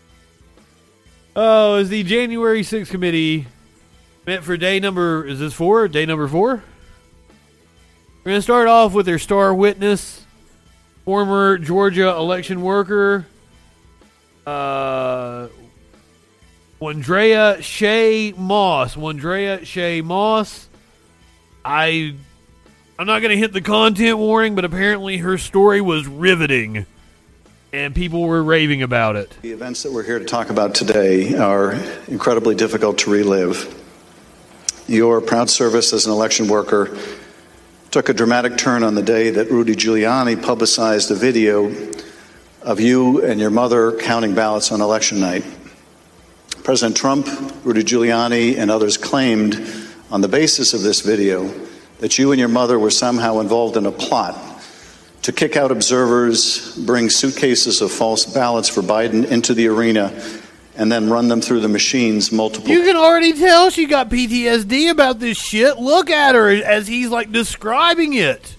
oh, is the January 6th committee meant for day number? Is this four? Day number four. We're gonna start off with their star witness, former Georgia election worker, uh, Wandrea Shaye Moss. Wandrea Shaye Moss. I I'm not going to hit the content warning, but apparently her story was riveting and people were raving about it. The events that we're here to talk about today are incredibly difficult to relive. Your proud service as an election worker took a dramatic turn on the day that Rudy Giuliani publicized a video of you and your mother counting ballots on election night. President Trump, Rudy Giuliani, and others claimed on the basis of this video that you and your mother were somehow involved in a plot to kick out observers, bring suitcases of false ballots for Biden into the arena, and then run them through the machines multiple You can already tell she got PTSD about this shit. Look at her as he's like describing it.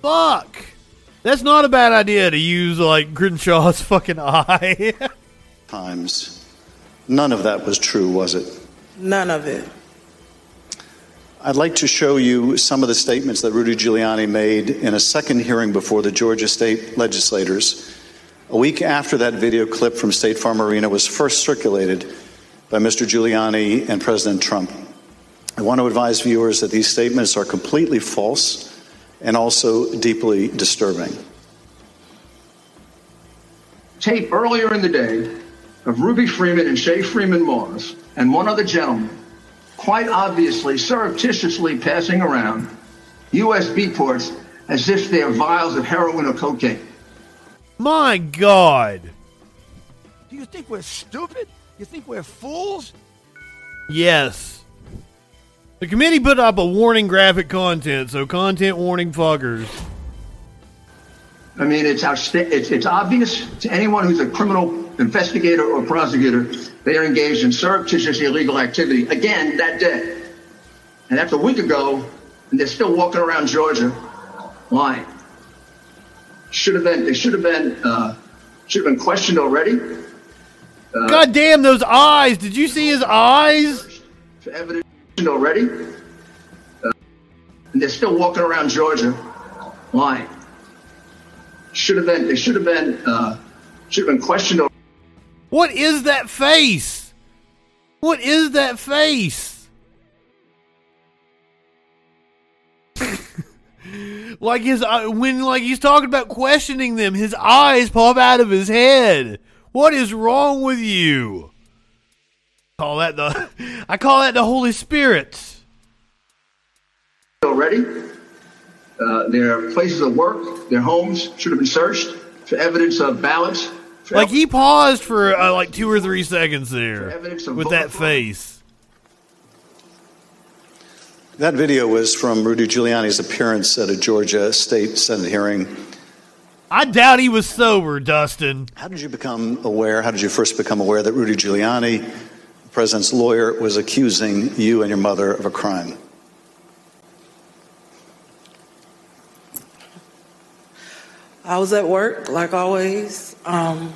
Fuck. That's not a bad idea to use like Crenshaw's fucking eye. times. None of that was true, was it? None of it. I'd like to show you some of the statements that Rudy Giuliani made in a second hearing before the Georgia state legislators a week after that video clip from State Farm Arena was first circulated by Mr. Giuliani and President Trump. I want to advise viewers that these statements are completely false and also deeply disturbing. Tape earlier in the day of Ruby Freeman and Shaye Freeman Moss and one other gentleman quite obviously surreptitiously passing around USB ports as if they're vials of heroin or cocaine. My God. Do you think we're stupid? You think we're fools? Yes. The committee put up a warning graphic content, so content warning fuckers. I mean, it's, outsta- it's, it's obvious to anyone who's a criminal investigator or prosecutor they are engaged in surreptitious illegal activity again that day. And that's a week ago, and they're still walking around Georgia lying. Should have been, they should have been, uh, should have been questioned already. Uh, God damn those eyes! Did you see his eyes? Evidence already. Uh, and they're still walking around Georgia lying. Should have been, they should have been, uh, should have been questioned. already. What is that face? What is that face? Like his when like he's talking about questioning them, his eyes pop out of his head. What is wrong with you? Call that the I call that the Holy Spirit. already. Uh, their places of work, their homes should have been searched for evidence of ballots. Like he paused for uh, like two or three seconds there with that face. That video was from Rudy Giuliani's appearance at a Georgia state Senate hearing. I doubt he was sober, Dustin. How did you become aware? How did you first become aware that Rudy Giuliani, the president's lawyer, was accusing you and your mother of a crime? I was at work, like always, um,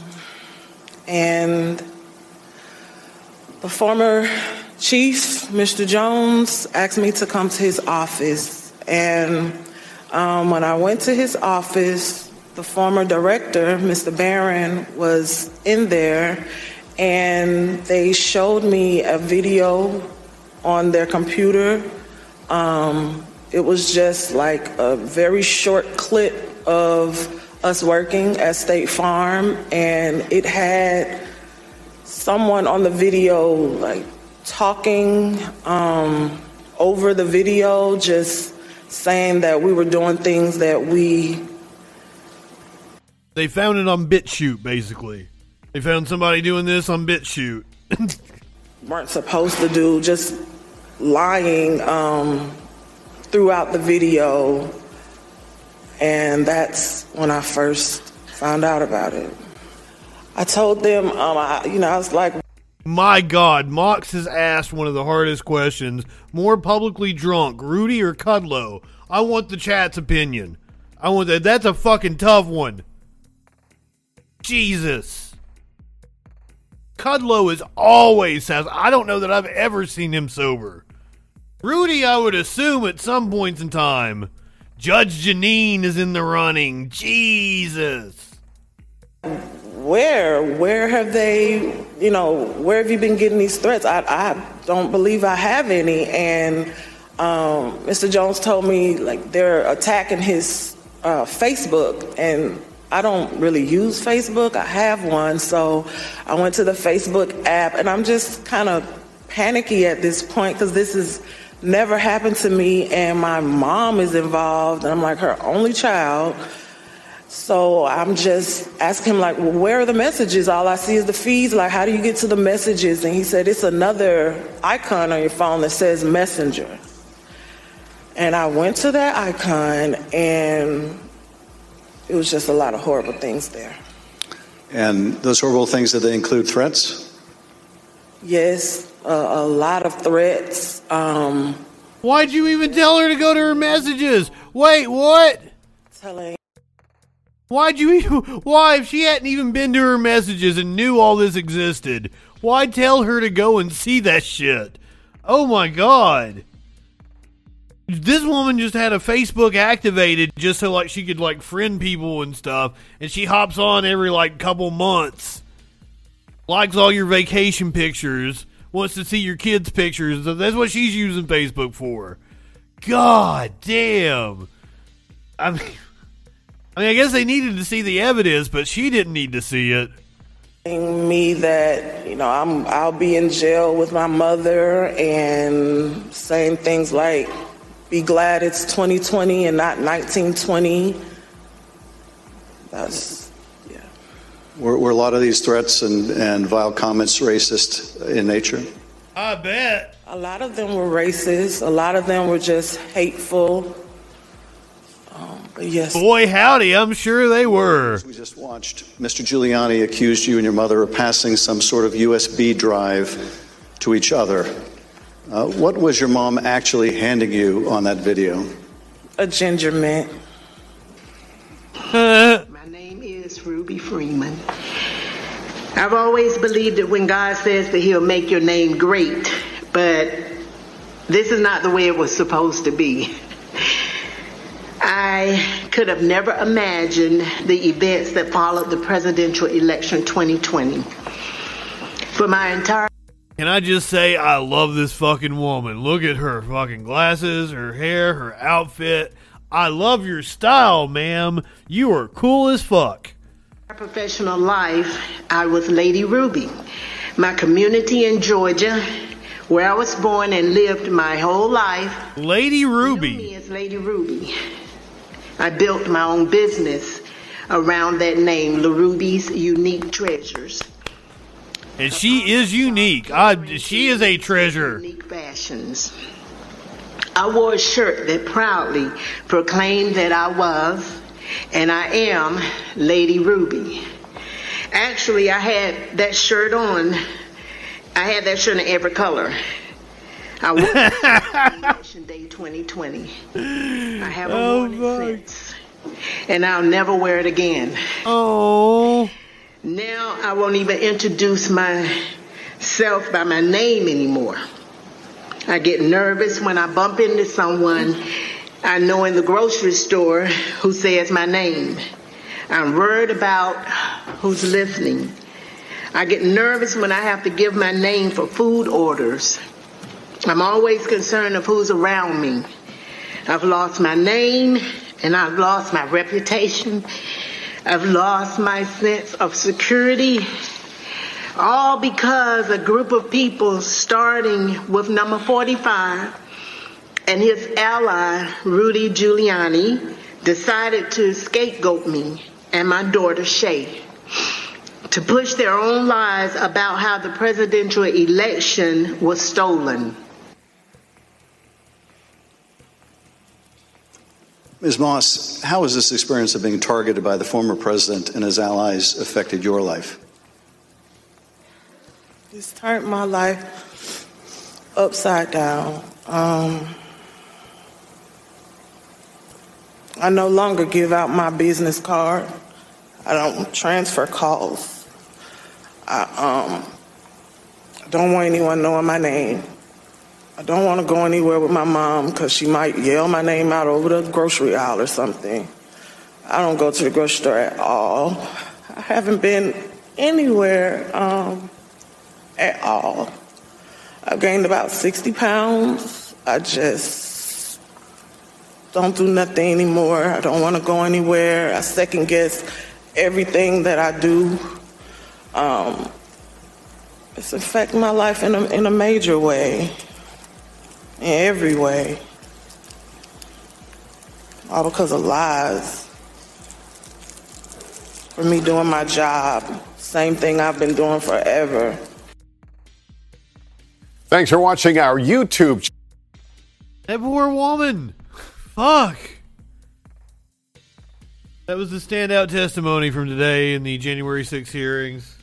and the former chief, Mr. Jones, asked me to come to his office. And um, when I went to his office, the former director, Mr. Barron, was in there, and they showed me a video on their computer. Um, it was just like a very short clip of us working at State Farm, and it had someone on the video like talking um, over the video, just saying that we were doing things that we They found it on BitChute, basically. They found somebody doing this on BitChute. weren't supposed to do, just lying um, throughout the video. And that's when I first found out about it. I told them, um, I, you know, I was like, My God, Mox has asked one of the hardest questions. More publicly drunk, Rudy or Kudlow? I want the chat's opinion. I want that. That's a fucking tough one. Jesus. Kudlow is always has. I don't know that I've ever seen him sober. Rudy, I would assume at some points in time. Judge Jeanine is in the running. Jesus. Where? Where have they you know where have you been getting these threats? I, I don't believe i have any. And um, mr jones told me like they're attacking his uh, facebook. And i don't really use facebook. I have one. So i went to the facebook app and i'm just kind of panicky at this point because this has never happened to me. And my mom is involved and i'm like her only child so I'm just asking him, like, well, where are the messages? All I see is the feeds. Like, how do you get to the messages? And he said, it's another icon on your phone that says Messenger. And I went to that icon, and it was just a lot of horrible things there. And those horrible things, did they include threats? Yes, a, a lot of threats. Um, Why'd you even tell her to go to her messages? Wait, what? telling Why'd you even, why, if she hadn't even been to her messages and knew all this existed, why tell her to go and see that shit? Oh my god. This woman just had a Facebook activated just so like she could like friend people and stuff, and she hops on every like couple months. Likes all your vacation pictures, wants to see your kids' pictures. That's what she's using Facebook for. God damn. I mean I mean, I guess they needed to see the evidence, but she didn't need to see it. me that you know I'm I'll be in jail with my mother and saying things like be glad it's 2020 and not 1920 that's Were, were a lot of these threats and, and vile comments racist in nature? I bet. a lot of them were racist a lot of them were just hateful but yes Boy, howdy, I'm sure they were. We just watched Mr. Giuliani accused you and your mother of passing some sort of USB drive to each other. Uh, what was your mom actually handing you on that video? A ginger mint. My name is Ruby Freeman. I've always believed that when God says that He'll make your name great, but this is not the way it was supposed to be. I could have never imagined the events that followed the presidential election 2020. For my entire Can I just say I love this fucking woman? Look at her fucking glasses, her hair, her outfit. I love your style, ma'am. You are cool as fuck. My professional life, I was Lady Ruby. My community in Georgia, where I was born and lived my whole life, Lady Ruby. me as Lady Ruby. I built my own business around that name, Lady Ruby's Unique Treasures. And she is unique. I, she is a treasure. Unique fashions. I wore a shirt that proudly proclaimed that I was and I am Lady Ruby. Actually, I had that shirt on. I had that shirt in every color. I on Day 2020. I haven't Oh, worn it since. And I'll never wear it again. Oh. Now I won't even introduce myself by my name anymore. I get nervous when I bump into someone I know in the grocery store who says my name. I'm worried about who's listening. I get nervous when I have to give my name for food orders. I'm always concerned of who's around me. I've lost my name and I've lost my reputation. I've lost my sense of security. All because a group of people starting with number 45 and his ally, Rudy Giuliani, decided to scapegoat me and my daughter, Shaye, to push their own lies about how the presidential election was stolen. Ms. Moss, how has this experience of being targeted by the former president and his allies affected your life? It's turned my life upside down. Um, I no longer give out my business card. I don't transfer calls. I um, don't want anyone knowing my name. I don't want to go anywhere with my mom because she might yell my name out over the grocery aisle or something. I don't go to the grocery store at all. I haven't been anywhere um, at all. I've gained about 60 pounds. I just don't do nothing anymore. I don't want to go anywhere. I second guess everything that I do. Um, it's affecting my life in a, in a major way, in every way. All because of lies. For me doing my job, same thing I've been doing forever. Thanks for watching our YouTube. That poor woman. Fuck. That was the standout testimony from today in the January 6 hearings.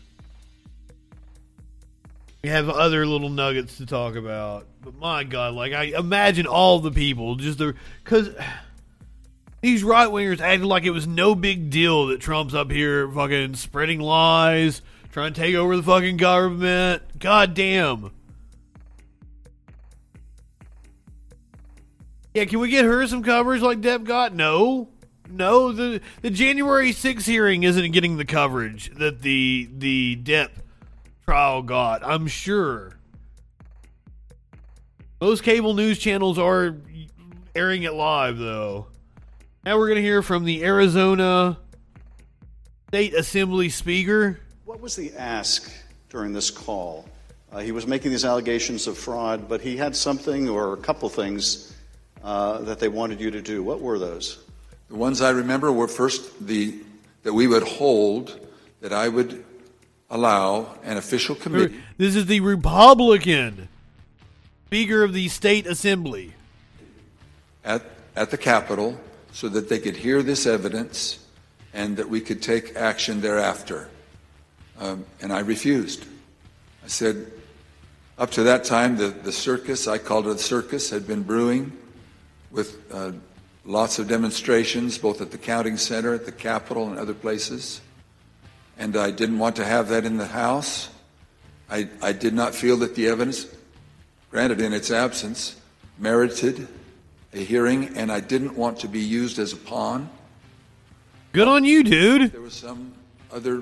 We have other little nuggets to talk about, but my God, like I imagine all the people just the because these right wingers acted like it was no big deal that Trump's up here fucking spreading lies, trying to take over the fucking government. God damn. Yeah, can we get her some coverage like Depp got? No. No, the the January 6 hearing isn't getting the coverage that the the Depp trial got, I'm sure. Most cable news channels are airing it live though. Now we're going to hear from the Arizona State Assembly Speaker. What was the ask during this call? Uh, he was making these allegations of fraud, but he had something or a couple things uh, that they wanted you to do. What were those? The ones I remember were first the that we would hold that I would allow an official committee This is the Republican Speaker of the State Assembly. at at the Capitol so that they could hear this evidence and that we could take action thereafter. Um, and I refused. I said, Up to that time, the, the circus, I called it a circus, had been brewing with uh, lots of demonstrations, both at the counting center, at the Capitol, and other places. And I didn't want to have that in the House. I, I did not feel that the evidence, granted in its absence, merited a hearing, and I didn't want to be used as a pawn. Good on you, dude. There was some other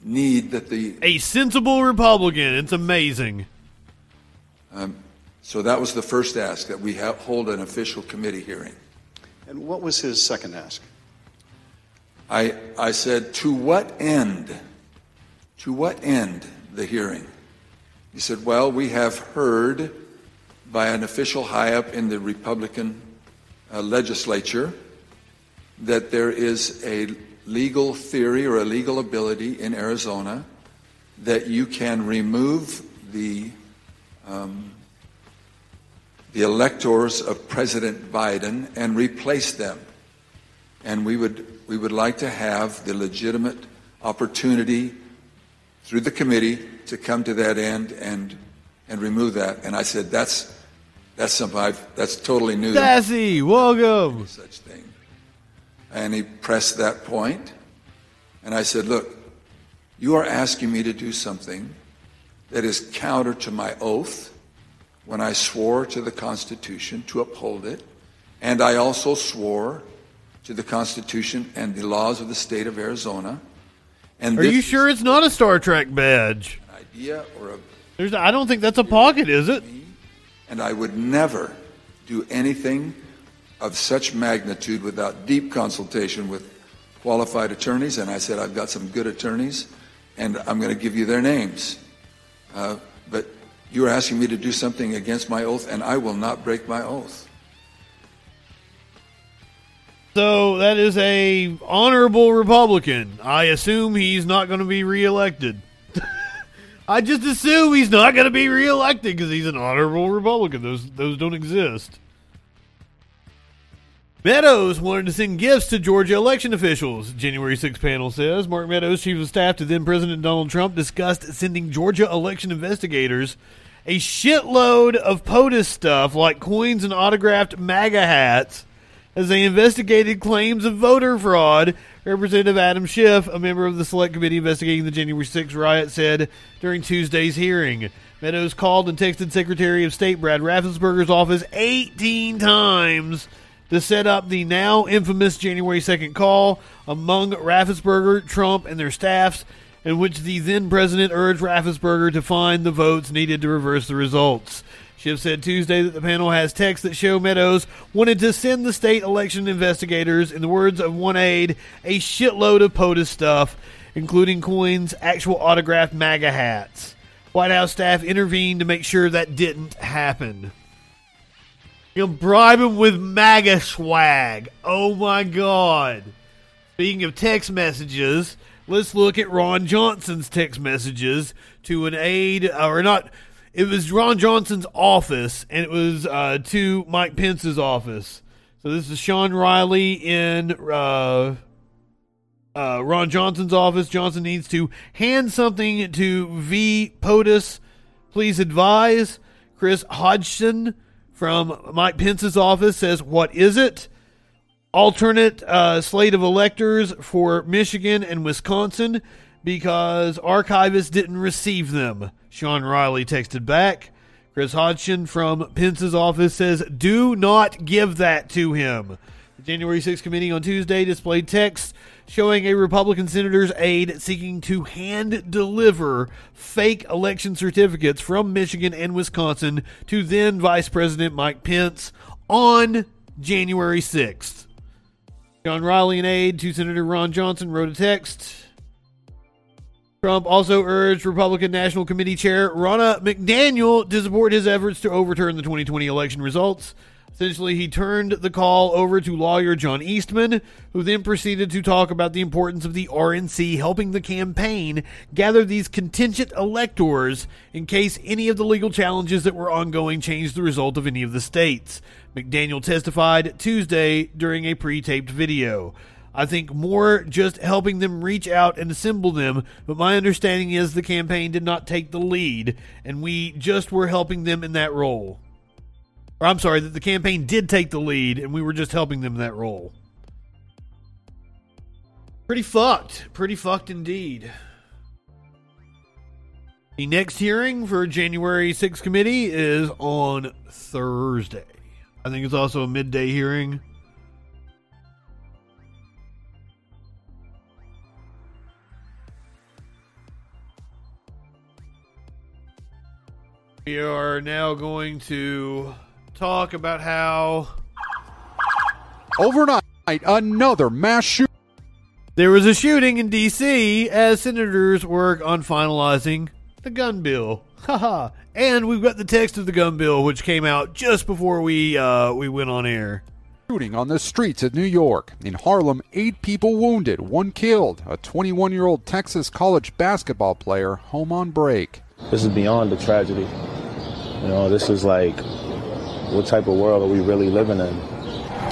need that the A sensible Republican. It's amazing. um, so that was the first ask that we ha- hold an official committee hearing. And what was his second ask? I I said to what end? To what end the hearing? He said, "Well, we have heard by an official high up in the Republican uh, legislature that there is a legal theory or a legal ability in Arizona that you can remove the um, the electors of President Biden and replace them. And we would we would like to have the legitimate opportunity through the committee to come to that end and and remove that. And I said that's that's something I've, that's totally new. Sassy, welcome. such thing. And he pressed that point, and I said, "Look, you are asking me to do something that is counter to my oath when I swore to the Constitution to uphold it, and I also swore to the Constitution and the laws of the state of Arizona." And Are you sure it's not a Star Trek badge? idea or a There's, I don't think that's a pocket, is it? and I would never do anything of such magnitude without deep consultation with qualified attorneys. And I said, I've got some good attorneys, and I'm going to give you their names. Uh, but you're asking me to do something against my oath, and I will not break my oath. So that is a honorable Republican. I assume he's not going to be reelected. I just assume he's not going to be reelected because he's an honorable Republican. Those those don't exist. Meadows wanted to send gifts to Georgia election officials. January 6 panel says Mark Meadows, chief of staff to then President Donald Trump, discussed sending Georgia election investigators a shitload of POTUS stuff like coins and autographed MAGA hats as they investigated claims of voter fraud. Representative Adam Schiff, a member of the select committee investigating the January 6 riot, said during Tuesday's hearing. Meadows called and texted Secretary of State Brad Raffensperger's office 18 times to set up the now infamous January 2nd call among Raffensperger, Trump, and their staffs, in which the then president urged Raffensperger to find the votes needed to reverse the results. Schiff said Tuesday that the panel has texts that show Meadows wanted to send the state election investigators, in the words of one aide, a shitload of POTUS stuff, including coins, actual autographed MAGA hats. White House staff intervened to make sure that didn't happen. You know, bribe him with MAGA swag. Oh my God. Speaking of text messages, let's look at Ron Johnson's text messages to an aide, or not. It was Ron Johnson's office, and it was uh, to Mike Pence's office. So this is Sean Riley in uh, uh, Ron Johnson's office. Johnson needs to hand something to V. POTUS. Please advise. Chris Hodgson from Mike Pence's office says, What is it? Alternate uh, slate of electors for Michigan and Wisconsin because archivists didn't receive them. Sean Riley texted back. Chris Hodgson from Pence's office says, Do not give that to him. The January 6th committee on Tuesday displayed text showing a Republican senator's aide seeking to hand deliver fake election certificates from Michigan and Wisconsin to then Vice President Mike Pence on January 6th. John Riley, an aide to Senator Ron Johnson, wrote a text. Trump also urged Republican National Committee Chair Ronna McDaniel to support his efforts to overturn the 2020 election results. Essentially, he turned the call over to lawyer John Eastman, who then proceeded to talk about the importance of the RNC helping the campaign gather these contingent electors in case any of the legal challenges that were ongoing changed the result of any of the states. McDaniel testified Tuesday during a pre taped video. I think more just helping them reach out and assemble them, but my understanding is the campaign did not take the lead, and we just were helping them in that role. Or I'm sorry, that the campaign did take the lead, and we were just helping them in that role. Pretty fucked. Pretty fucked indeed. The next hearing for January 6th committee is on Thursday. I think it's also a midday hearing. We are now going to talk about how Overnight, another mass shooting. there was a shooting in D.C. as senators work on finalizing the gun bill. Haha. and we've got the text of the gun bill, which came out just before we uh, we went on air. Shooting on the streets of New York. In Harlem, eight people wounded, one killed. A 21 year old Texas college basketball player home on break. This is beyond a tragedy. You know, this is like, what type of world are we really living in?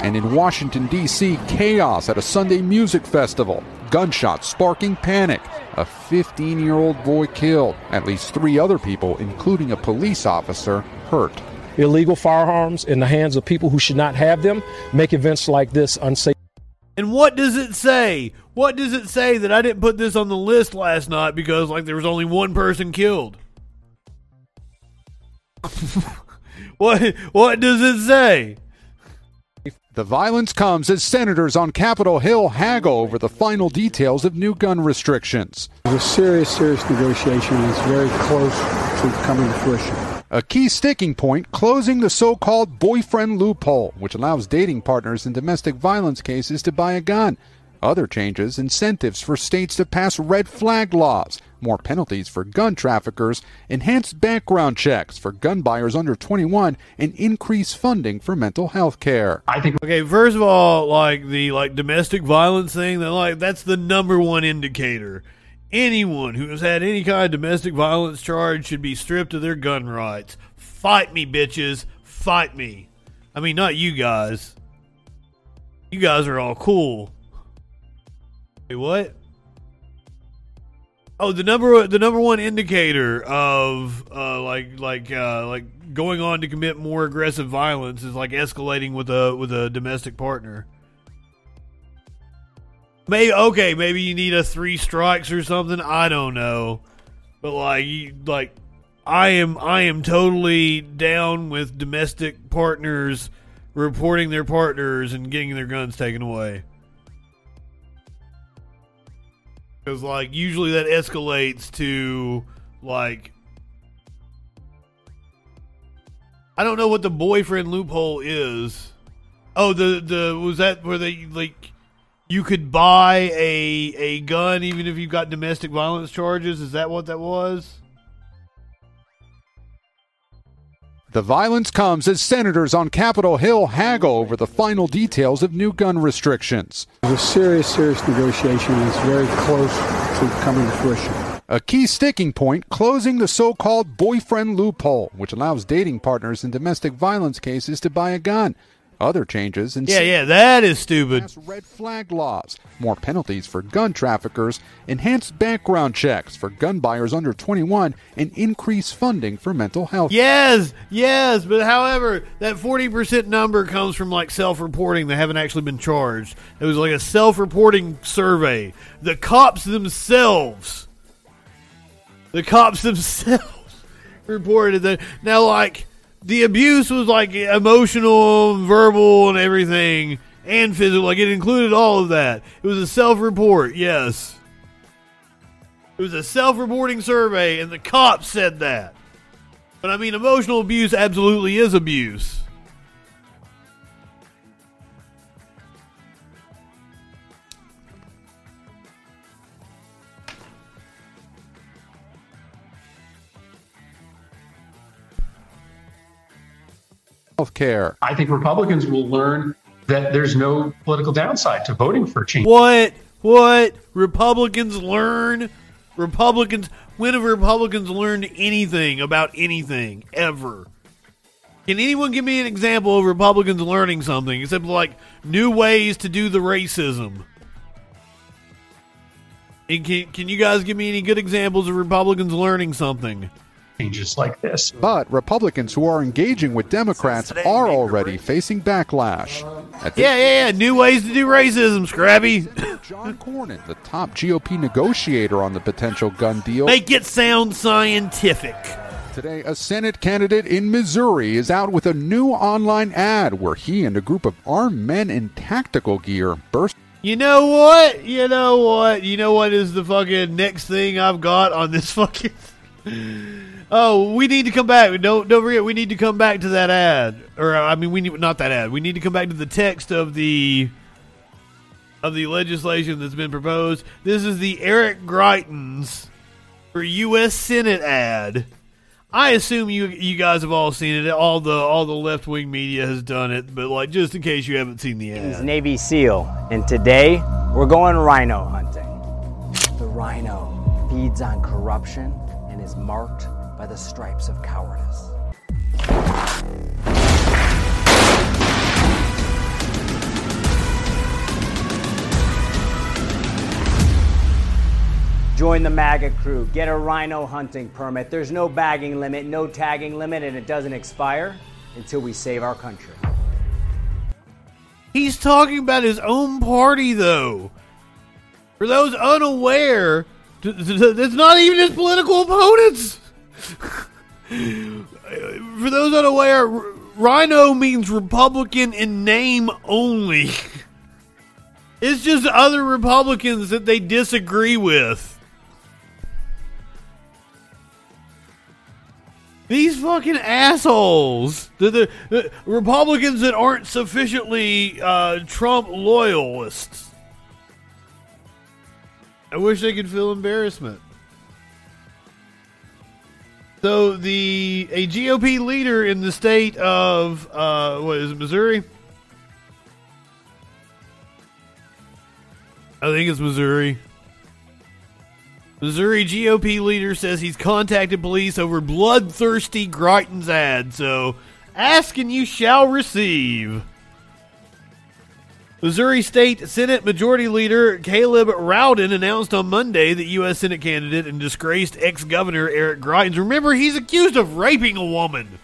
And in Washington, D.C., chaos at a Sunday music festival. Gunshots sparking panic. A 15 year old boy killed. At least three other people, including a police officer, hurt. Illegal firearms in the hands of people who should not have them make events like this unsafe. And what does it say? What does it say that I didn't put this on the list last night because like there was only one person killed? what what does it say? The violence comes as senators on Capitol Hill haggle over the final details of new gun restrictions. It's a serious, serious negotiation, and it's very close to coming to fruition. A key sticking point closing the so called boyfriend loophole, which allows dating partners in domestic violence cases to buy a gun. Other changes incentives for states to pass red flag laws, more penalties for gun traffickers, enhanced background checks for gun buyers under 21, and increased funding for mental health care. I think Okay, first of all, like the like domestic violence thing, that like that's the number one indicator. Anyone who has had any kind of domestic violence charge should be stripped of their gun rights. Fight me, bitches. Fight me. I mean, not you guys. You guys are all cool. Wait, what? Oh, the number the number one indicator of uh, like like uh, like going on to commit more aggressive violence is like escalating with a with a domestic partner. Maybe okay, maybe you need a three strikes or something. I don't know, but like you like I am I am totally down with domestic partners reporting their partners and getting their guns taken away. Because like usually that escalates to like I don't know what the boyfriend loophole is. Oh, the the was that where they like you could buy a a gun even if you've got domestic violence charges? Is that what that was? The violence comes as senators on Capitol Hill haggle over the final details of new gun restrictions. It's a serious, serious negotiation, and it's very close to coming to fruition. A key sticking point closing the so called boyfriend loophole, which allows dating partners in domestic violence cases to buy a gun. Other changes and Yeah, yeah, that is stupid. red flag laws, more penalties for gun traffickers, enhanced background checks for gun buyers under 21, and increased funding for mental health. Yes, yes, but however, that forty percent number comes from like self-reporting. They haven't actually been charged. It was like a self-reporting survey. The cops themselves, the cops themselves, reported that. Now, like the abuse was like emotional, verbal, and everything, and physical. Like it included all of that. It was a self-report. Yes. It was a self-reporting survey, and the cops said that. But I mean, emotional abuse absolutely is abuse. Health care. I think Republicans will learn that there's no political downside to voting for change. What? What? Republicans learn? Republicans. When have Republicans learned anything about anything ever? Can anyone give me an example of Republicans learning something except like new ways to do the racism? And can, can you guys give me any good examples of Republicans learning something? Changes like this. But Republicans who are engaging with Democrats are already facing backlash. Yeah, yeah, yeah. New ways to do racism, Scrappy. John Cornyn, the top GOP negotiator on the potential gun deal. Make it sound scientific. Today, a Senate candidate in Missouri is out with a new online ad where he and a group of armed men in tactical gear burst. You know what? You know what? You know what is the fucking next thing I've got on this fucking. Oh, we need to come back. Don't don't forget. We need to come back to that ad, or I mean, we need not that ad. We need to come back to the text of the of the legislation that's been proposed. This is the Eric Greitens for U.S. Senate ad. I assume you you guys have all seen it. All the all the left wing media has done it, but like just in case you haven't seen the ad. Navy SEAL, and today we're going rhino hunting. The rhino feeds on corruption and is marked by the stripes of cowardice. Join the MAGA crew. Get a rhino hunting permit. There's no bagging limit, no tagging limit, and it doesn't expire until we save our country. He's talking about his own party, though. For those unaware, it's not even his political opponents. For those unaware, Rhino means Republican in name only. It's just other Republicans that they disagree with. These fucking assholes, the, the, the Republicans that aren't sufficiently uh, Trump loyalists. I wish they could feel embarrassment. So the a GOP leader in the state of uh, what is it, Missouri? I think it's Missouri. Missouri GOP leader says he's contacted police over bloodthirsty Greitens ad. So ask and you shall receive. Missouri State Senate Majority Leader Caleb Rowden announced on Monday that U.S. Senate candidate and disgraced ex governor Eric Greitens, remember, he's accused of raping a woman.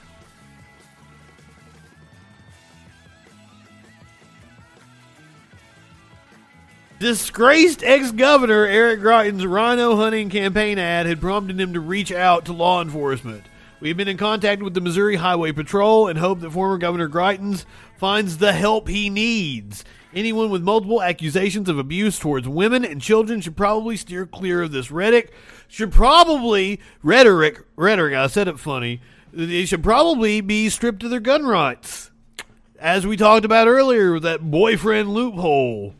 Disgraced ex governor Eric Greitens' rhino hunting campaign ad had prompted him to reach out to law enforcement. We have been in contact with the Missouri Highway Patrol and hope that former Governor Greitens finds the help he needs. Anyone with multiple accusations of abuse towards women and children should probably steer clear of this rhetoric. Should probably rhetoric rhetoric. I said it funny. They should probably be stripped of their gun rights, as we talked about earlier with that boyfriend loophole.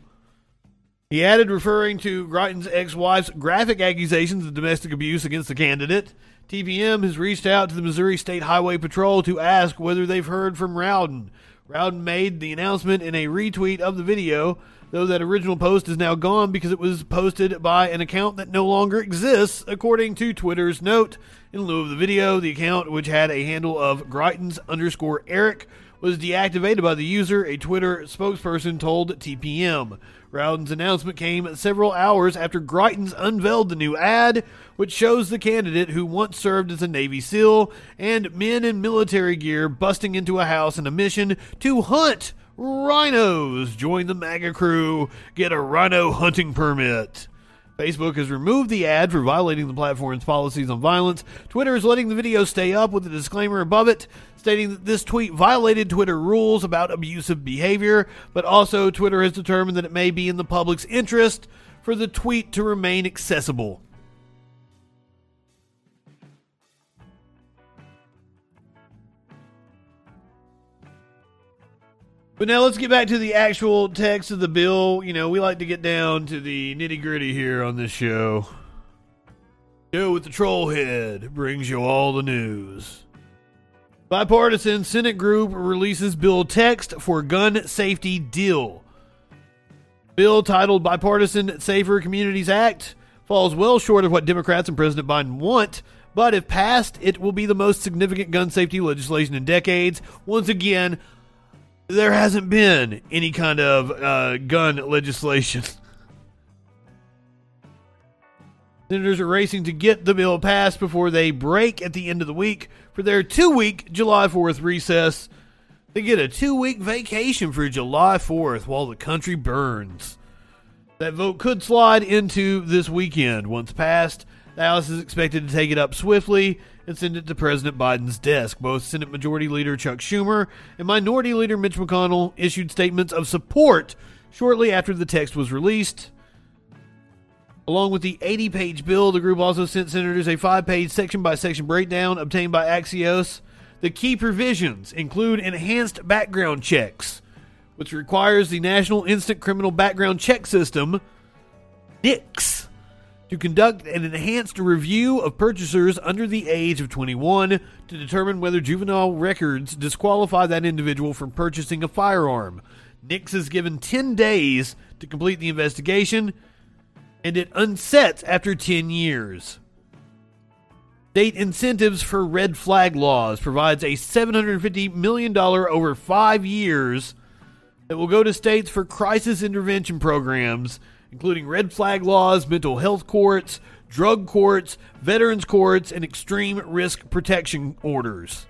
He added, referring to Greitens' ex-wife's graphic accusations of domestic abuse against the candidate. TPM has reached out to the Missouri State Highway Patrol to ask whether they've heard from Rowden. Rowden made the announcement in a retweet of the video, though that original post is now gone because it was posted by an account that no longer exists, according to Twitter's note. In lieu of the video, the account, which had a handle of Greitens underscore Eric, was deactivated by the user, a Twitter spokesperson told TPM. Rowden's announcement came several hours after Greitens unveiled the new ad, which shows the candidate who once served as a Navy SEAL and men in military gear busting into a house in a mission to hunt rhinos. Join the MAGA crew, get a rhino hunting permit. Facebook has removed the ad for violating the platform's policies on violence. Twitter is letting the video stay up with a disclaimer above it stating that this tweet violated Twitter rules about abusive behavior, but also Twitter has determined that it may be in the public's interest for the tweet to remain accessible. But now let's get back to the actual text of the bill. You know, we like to get down to the nitty gritty here on this show. Go with the troll head brings you all the news. Bipartisan Senate group releases bill text for gun safety deal. Bill titled Bipartisan Safer Communities Act falls well short of what Democrats and President Biden want, but if passed, it will be the most significant gun safety legislation in decades. Once again, there hasn't been any kind of uh, gun legislation. Senators are racing to get the bill passed before they break at the end of the week for their two week July 4th recess. They get a two week vacation for July 4th while the country burns. That vote could slide into this weekend. Once passed, the House is expected to take it up swiftly and send it to President Biden's desk. Both Senate Majority Leader Chuck Schumer and Minority Leader Mitch McConnell issued statements of support shortly after the text was released. Along with the 80 page bill, the group also sent senators a five page section by section breakdown obtained by Axios. The key provisions include enhanced background checks, which requires the National Instant Criminal Background Check System, NICS, to conduct an enhanced review of purchasers under the age of 21 to determine whether juvenile records disqualify that individual from purchasing a firearm. NICS is given 10 days to complete the investigation and it unsets after 10 years. State incentives for red flag laws provides a $750 million over five years that will go to states for crisis intervention programs, including red flag laws, mental health courts, drug courts, veterans courts, and extreme risk protection orders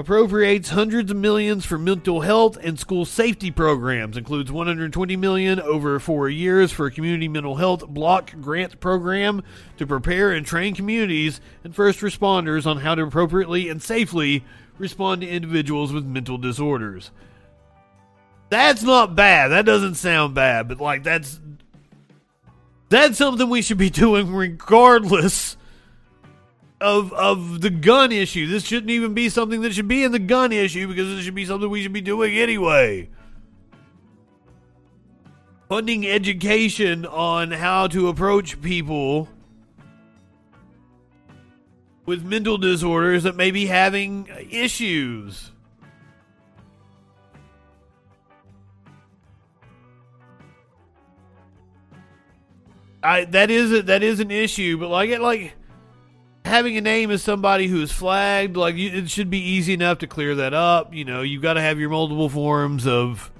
appropriates hundreds of millions for mental health and school safety programs includes 120 million over 4 years for a community mental health block grant program to prepare and train communities and first responders on how to appropriately and safely respond to individuals with mental disorders. That's not bad. That doesn't sound bad but like that's that's something we should be doing regardless of of the gun issue. This shouldn't even be something that should be in the gun issue because it should be something we should be doing anyway. Funding education on how to approach people with mental disorders that may be having issues. I that is a, that is an issue, but like it like having a name as somebody who is flagged, like it should be easy enough to clear that up. You know, you've got to have your multiple forms of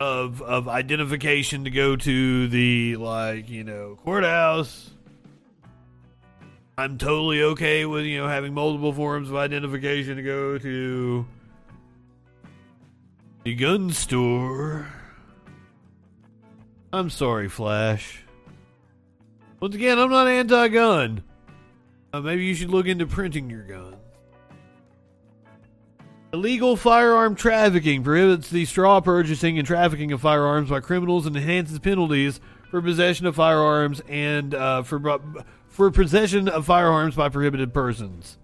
of of identification to go to the like you know courthouse. I'm totally okay with you know having multiple forms of identification to go to the gun store. I'm sorry, Flash. Once again, I'm not anti gun. Uh, maybe you should look into printing your gun. Illegal firearm trafficking prohibits the straw purchasing and trafficking of firearms by criminals and enhances penalties for possession of firearms and uh, for for possession of firearms by prohibited persons.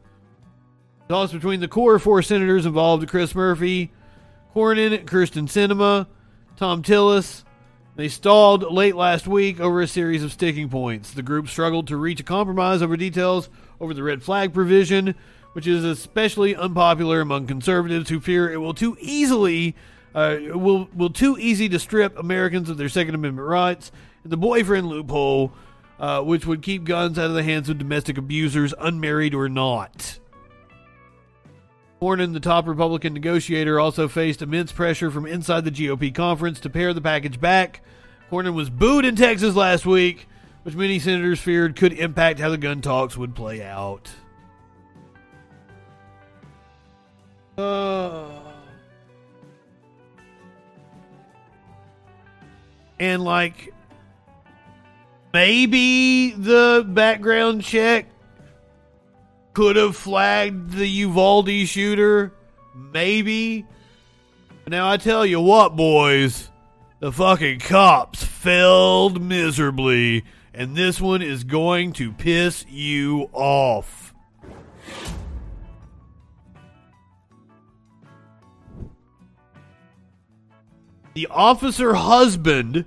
Toss between the core four senators involved: Chris Murphy, Cornyn, Kyrsten Sinema, Thom Tillis, they stalled late last week over a series of sticking points. The group struggled to reach a compromise over details over the red flag provision, which is especially unpopular among conservatives who fear it will too easily uh, will will too easy to strip Americans of their Second Amendment rights, and the boyfriend loophole, uh, which would keep guns out of the hands of domestic abusers, unmarried or not. Cornyn, the top Republican negotiator, also faced immense pressure from inside the GOP conference to pare the package back. Cornyn was booed in Texas last week, which many senators feared could impact how the gun talks would play out. Uh, and like maybe the background check could have flagged the Uvalde shooter. Maybe. Now I tell you what, boys, the fucking cops failed miserably, and this one is going to piss you off. The officer husband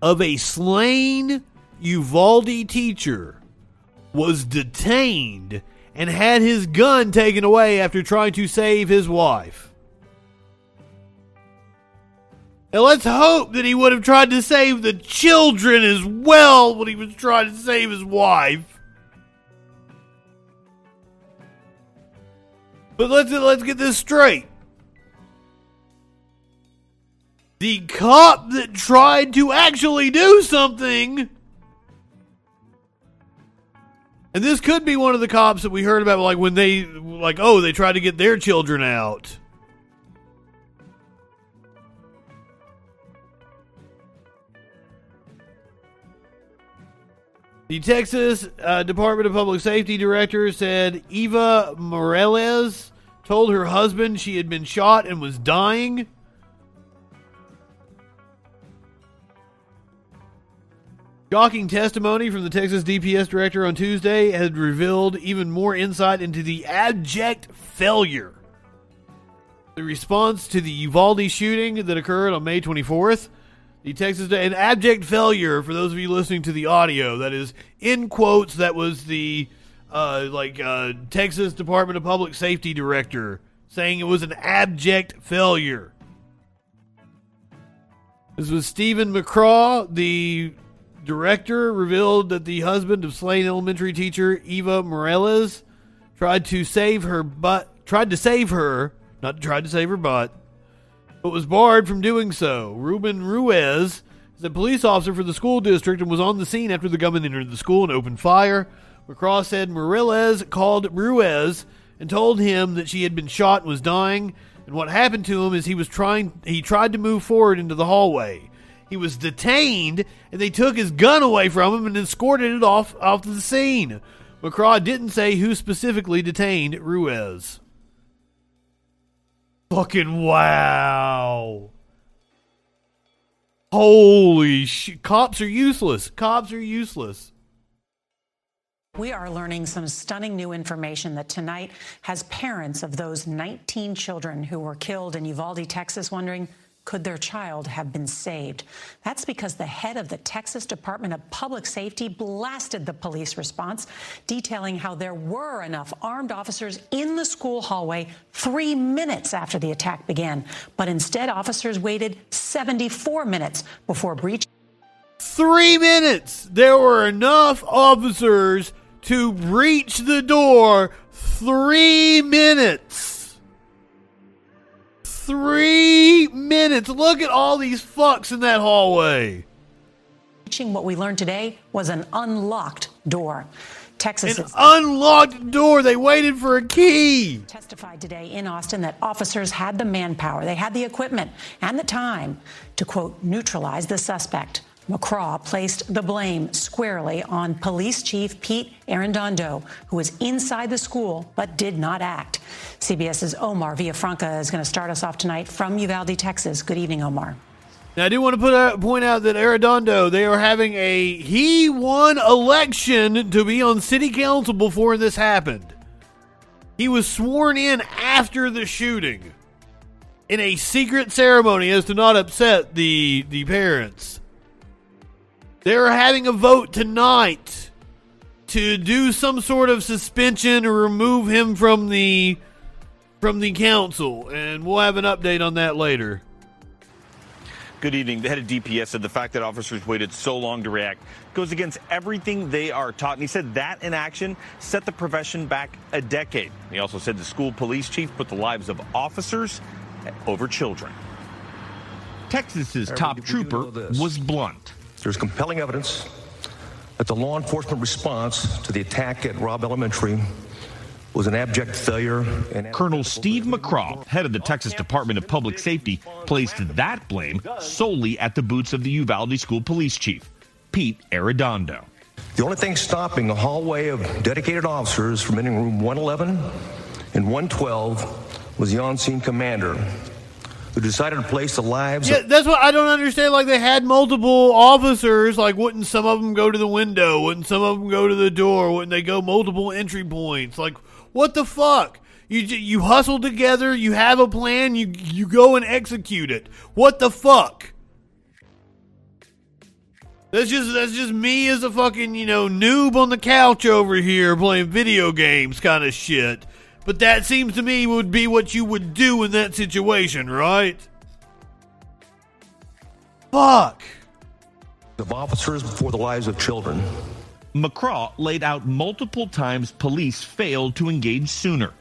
of a slain Uvalde teacher was detained and had his gun taken away after trying to save his wife. And let's hope that he would have tried to save the children as well when he was trying to save his wife. But let's let's get this straight. the cop that tried to actually do something. And this could be one of the cops that we heard about, like when they, like, oh, they tried to get their children out. The Texas uh, Department of Public Safety director said Eva Mireles told her husband she had been shot and was dying. Shocking testimony from the Texas DPS director on Tuesday had revealed even more insight into the abject failure. The response to the Uvalde shooting that occurred on May 24th the Texas an abject failure for those of you listening to the audio. That is in quotes. That was the uh, like uh, Texas Department of Public Safety director saying it was an abject failure. This was Steven McCraw, the director, revealed that the husband of slain elementary teacher Eva Mireles tried to save her but tried to save her, not tried to save her butt but was barred from doing so. Ruben Ruiz is a police officer for the school district and was on the scene after the gunman entered the school and opened fire. McCraw said Mireles called Ruiz and told him that she had been shot and was dying. And what happened to him is he was trying he tried to move forward into the hallway. He was detained and they took his gun away from him and escorted it off off the scene. McCraw didn't say who specifically detained Ruiz. Fucking wow. Holy shit. Cops are useless. Cops are useless. We are learning some stunning new information that tonight has parents of those 19 children who were killed in Uvalde, Texas, wondering could their child have been saved? That's because the head of the Texas Department of Public Safety blasted the police response, detailing how there were enough armed officers in the school hallway three minutes after the attack began. But instead, officers waited 74 minutes before breaching. Three minutes! There were enough officers to breach the door. Three minutes three minutes. Look at all these fucks in that hallway. What we learned today was an unlocked door. Texas an unlocked door. They waited for a key. Testified today in Austin that officers had the manpower, they had the equipment, and the time to quote neutralize the suspect. McCraw placed the blame squarely on Police Chief Pete Arredondo, who was inside the school but did not act. CBS's Omar Villafranca is going to start us off tonight from Uvalde, Texas. Good evening, Omar. Now, I do want to put out, point out that Arredondo, they are having a he won election to be on city council before this happened. He was sworn in after the shooting in a secret ceremony as to not upset the the parents. They're having a vote tonight to do some sort of suspension or remove him from the from the council, and we'll have an update on that later. Good evening. The head of DPS said the fact that officers waited so long to react goes against everything they are taught. And he said that inaction set the profession back a decade. He also said the school police chief put the lives of officers over children. Texas's top trooper was blunt. There's compelling evidence that the law enforcement response to the attack at Robb Elementary was an abject failure. And Colonel Steve McCraw, head of the Texas Department of Public Safety, placed that blame solely at the boots of the Uvalde School Police Chief, Pete Arredondo. The only thing stopping a hallway of dedicated officers from entering room 111 and 112 was the on-scene commander, who decided to place the lives. Yeah, that's what I don't understand. Like they had multiple officers. Like, wouldn't some of them go to the window? Wouldn't some of them go to the door? Wouldn't they go multiple entry points? Like, what the fuck? You you hustle together. You have a plan. You you go and execute it. What the fuck? That's just that's just me as a fucking you know noob on the couch over here playing video games kind of shit. But that seems to me would be what you would do in that situation, right? Fuck. Of officers before the lives of children. McCraw laid out multiple times police failed to engage sooner.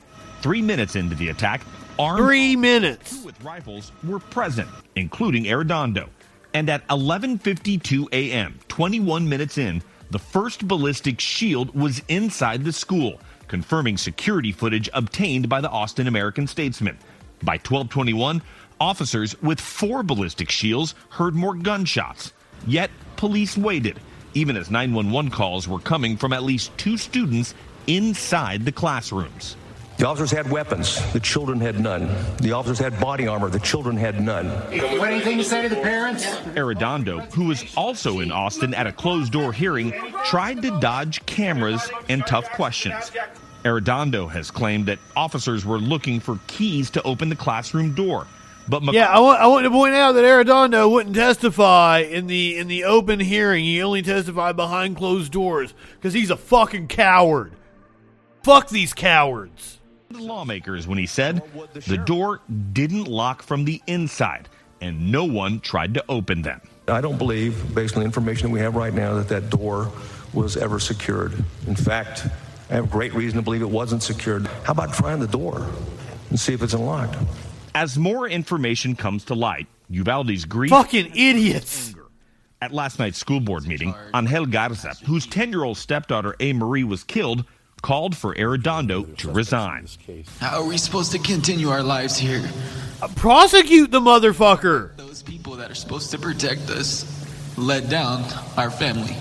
Three minutes into the attack, armed Three minutes. with rifles were present, including Arredondo. And at 11:52 a.m., 21 minutes in, the first ballistic shield was inside the school, confirming security footage obtained by the Austin American Statesman. By 12:21, officers with four ballistic shields heard more gunshots. Yet police waited, even as 911 calls were coming from at least two students inside the classrooms. The officers had weapons. The children had none. The officers had body armor. The children had none. Anything to say to the parents? Arredondo, who was also in Austin at a closed door hearing, tried to dodge cameras and tough questions. Arredondo has claimed that officers were looking for keys to open the classroom door. But Mc- Yeah, I want I want to point out that Arredondo wouldn't testify in the in the open hearing. He only testified behind closed doors because he's a fucking coward. Fuck these cowards. the lawmakers when he said the door didn't lock from the inside and no one tried to open them. I don't believe, based on the information that we have right now, that that door was ever secured. In fact, I have great reason to believe it wasn't secured. How about trying the door and see if it's unlocked? As more information comes to light, Uvalde's grief Fucking idiots. At last night's school board meeting, Angel Garza, whose 10 year old stepdaughter Amerie was killed, called for Arredondo to resign. How are we supposed to continue our lives here? Uh, prosecute the motherfucker. Those people that are supposed to protect us let down our family.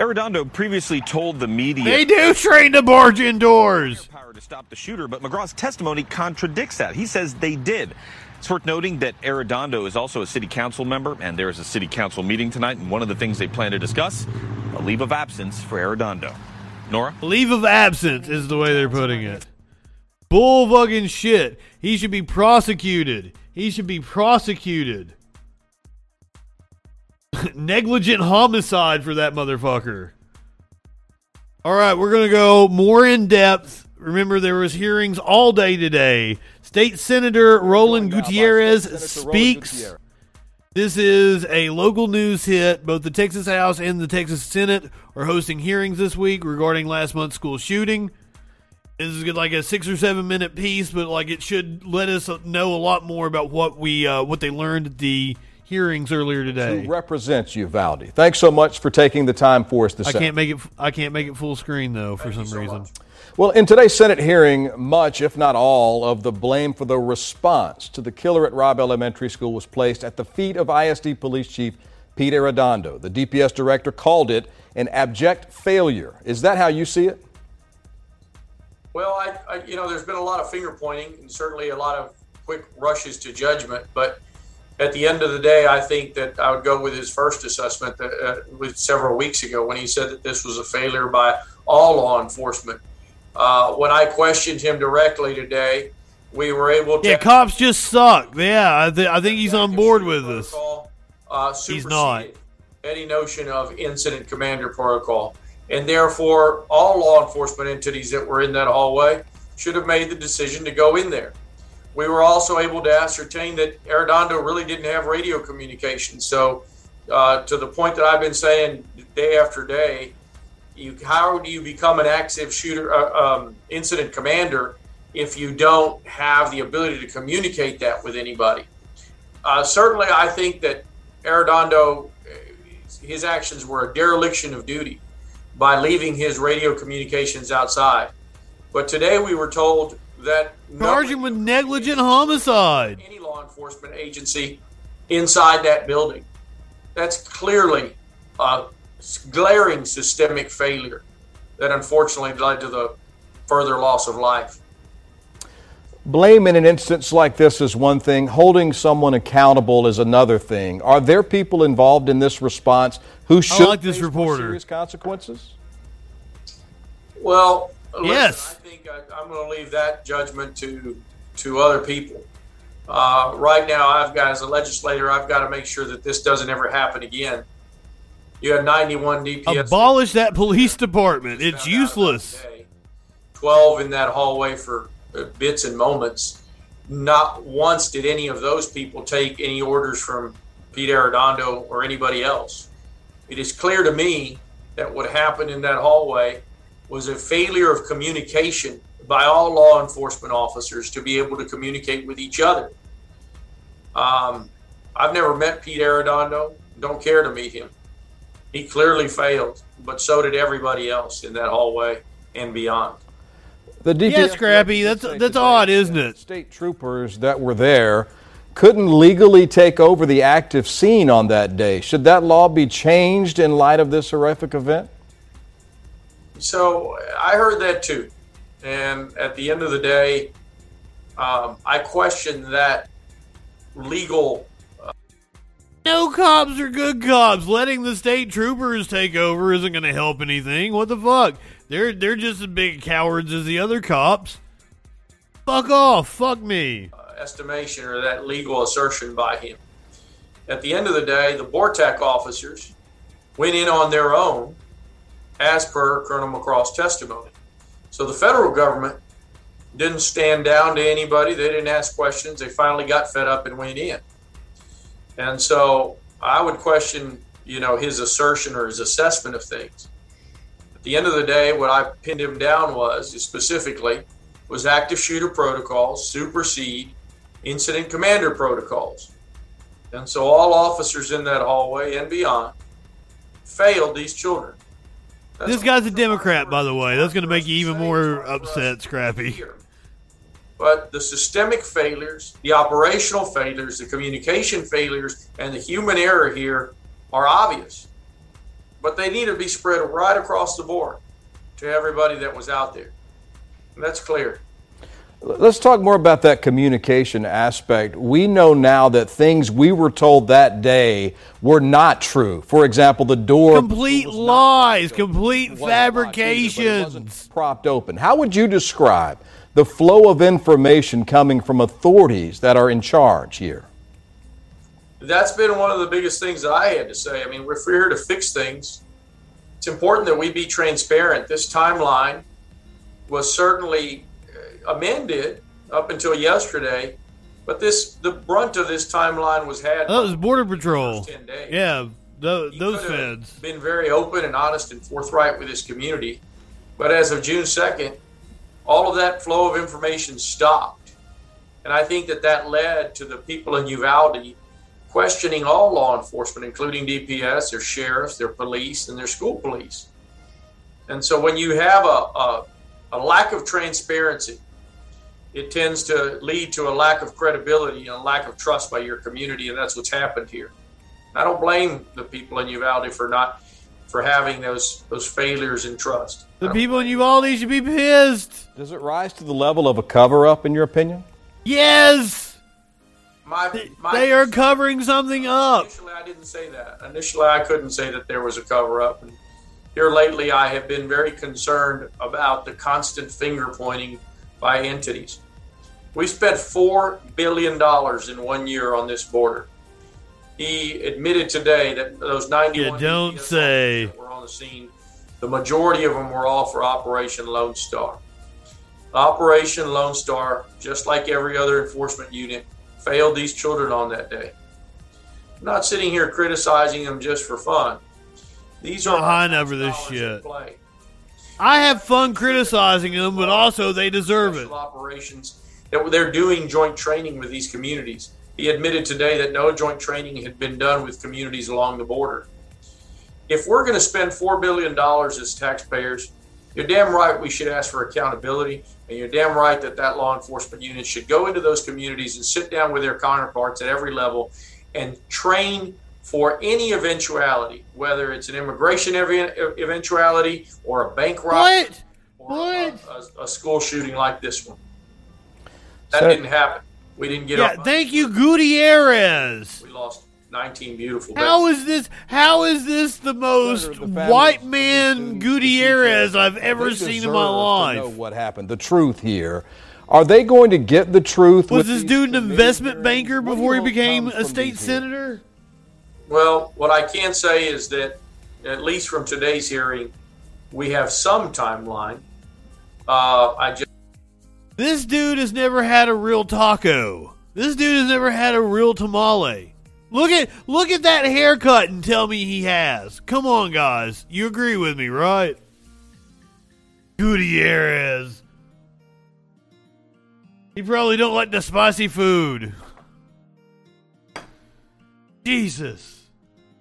Arredondo previously told the media They do train to barge indoors. power to stop the shooter, but McCraw's testimony contradicts that. He says they did. It's worth noting that Arredondo is also a city council member, and there is a city council meeting tonight, and one of the things they plan to discuss, a leave of absence for Arredondo. Nora? Leave of absence is the way they're putting it. Bull fucking shit. He should be prosecuted. He should be prosecuted. Negligent homicide for that motherfucker. All right, we're going to go more in depth. Remember there was hearings all day today. State Senator Roland Gutierrez speaks. This is a local news hit. Both the Texas House and the Texas Senate are hosting hearings this week regarding last month's school shooting. This is like a six or seven minute piece, but like it should let us know a lot more about what we uh, what they learned at the hearings earlier today. Who represents Uvalde? Thanks so much for taking the time for us this I can't make it. I can't make it full screen though for some reason. Well, in today's Senate hearing, much, if not all, of the blame for the response to the killer at Robb Elementary School was placed at the feet of ISD Police Chief Pete Arredondo. The DPS director called it an abject failure. Is that how you see it? Well, I, I, you know, there's been a lot of finger pointing and certainly a lot of quick rushes to judgment. But at the end of the day, I think that I would go with his first assessment that, uh, with several weeks ago when he said that this was a failure by all law enforcement. Uh, when I questioned him directly today, we were able to. Yeah, cops just suck. Yeah, I, th- I think he's on board with us. uh, He's not. any notion of incident commander protocol. And therefore, all law enforcement entities that were in that hallway should have made the decision to go in there. We were also able to ascertain that Arredondo really didn't have radio communication. So, uh, to the point that I've been saying day after day, you, how do you become an active shooter, uh, um, incident commander, if you don't have the ability to communicate that with anybody? Uh, certainly, I think that Arredondo, uh, his actions were a dereliction of duty by leaving his radio communications outside. But today we were told that Charge him with negligent homicide. any law enforcement agency inside that building. That's clearly a glaring systemic failure that unfortunately led to the further loss of life. Blame in an instance like this is one thing, holding someone accountable is another thing. Are there people involved in this response who should like this face reporter. serious consequences? Well, listen, Yes. I think I, I'm going to leave that judgment to to other people. Uh, right now, I've got as a legislator, I've got to make sure that this doesn't ever happen again. You have 91 DPS, Abolish that police department. It's useless. 12 in that hallway for uh, bits and moments. Not once did any of those people take any orders from Pete Arredondo or anybody else. It is clear to me that what happened in that hallway was a failure of communication by all law enforcement officers to be able to communicate with each other. Um, I've never met Pete Arredondo. Don't care to meet him. He clearly failed, but so did everybody else in that hallway and beyond. The DPS yeah, Scrappy. That's that's odd, isn't it? State troopers that were there couldn't legally take over the active scene on that day. Should that law be changed in light of this horrific event? So I heard that too. And at the end of the day, um, I question that legal. Uh, no cops are good cops. Letting the state troopers take over isn't going to help anything. What the fuck? They're they're just as big cowards as the other cops. Fuck off. Fuck me. Uh, estimation or that legal assertion by him. At the end of the day, the BORTAC officers went in on their own as per Colonel McCraw's testimony. So the federal government didn't stand down to anybody. They didn't ask questions. They finally got fed up and went in. And so I would question, you know, his assertion or his assessment of things. At the end of the day, what I pinned him down was specifically was active shooter protocols supersede incident commander protocols. And so all officers in that hallway and beyond failed these children. That's this guy's a Democrat, by the way. That's going to make you even more upset, Scrappy. But the systemic failures, the operational failures, the communication failures, and the human error here are obvious but they need to be spread right across the board to everybody that was out there. And that's clear. Let's talk more about that communication aspect. We know now that things we were told that day were not true. For example, the door complete lies, complete fabrications, propped open. How would you describe the flow of information coming from authorities that are in charge here? that's been one of the biggest things that I had to say. I mean, we're here to fix things. It's important that we be transparent. This timeline was certainly amended up until yesterday, but this the brunt of this timeline was had. Oh, that was Border Patrol. Ten days. Yeah, the, those feds been very open and honest and forthright with this community, but as of June second, all of that flow of information stopped, and I think that that led to the people in Uvalde questioning all law enforcement, including DPS, their sheriffs, their police, and their school police. And so when you have a, a, a lack of transparency, it tends to lead to a lack of credibility and a lack of trust by your community, and that's what's happened here. I don't blame the people in Uvalde for not for having those those failures in trust. The people in Uvalde should be pissed. Does it rise to the level of a cover up, in your opinion? Yes. My, my, they are covering something up. Initially, I didn't say that. Initially, I couldn't say that there was a cover up. And here lately, I have been very concerned about the constant finger pointing by entities. We spent $4 billion in one year on this border. He admitted today that those 91 you don't say. that were on the scene, the majority of them were all for Operation Lone Star. Operation Lone Star, just like every other enforcement unit, failed these children on that day. I'm not sitting here criticizing them just for fun. These are behind over this shit. I have fun criticizing them, but also they deserve it. Operations that they're doing joint training with these communities. He admitted today that no joint training had been done with communities along the border. If we're going to spend $4 billion as taxpayers, you're damn right we should ask for accountability and you're damn right that that law enforcement unit should go into those communities and sit down with their counterparts at every level and train for any eventuality, whether it's an immigration eventuality or a bank robbery what? or what? A, a, a, school shooting like this one. That so, didn't happen. We didn't get. Yeah, thank you, Gutierrez. We lost 19 beautiful. How is this? How is this the most the white man Gutierrez I've ever seen in my life? I don't know what happened? The truth here. Are they going to get the truth? Was this dude an investment banker before he became a state senator? Well, what I can say is that, at least from today's hearing, we have some timeline. Uh, I just. This dude has never had a real taco. This dude has never had a real tamale. Look at look at that haircut and tell me he has. Come on, guys. You agree with me, right? Gutierrez. You probably don't like the spicy food. Jesus.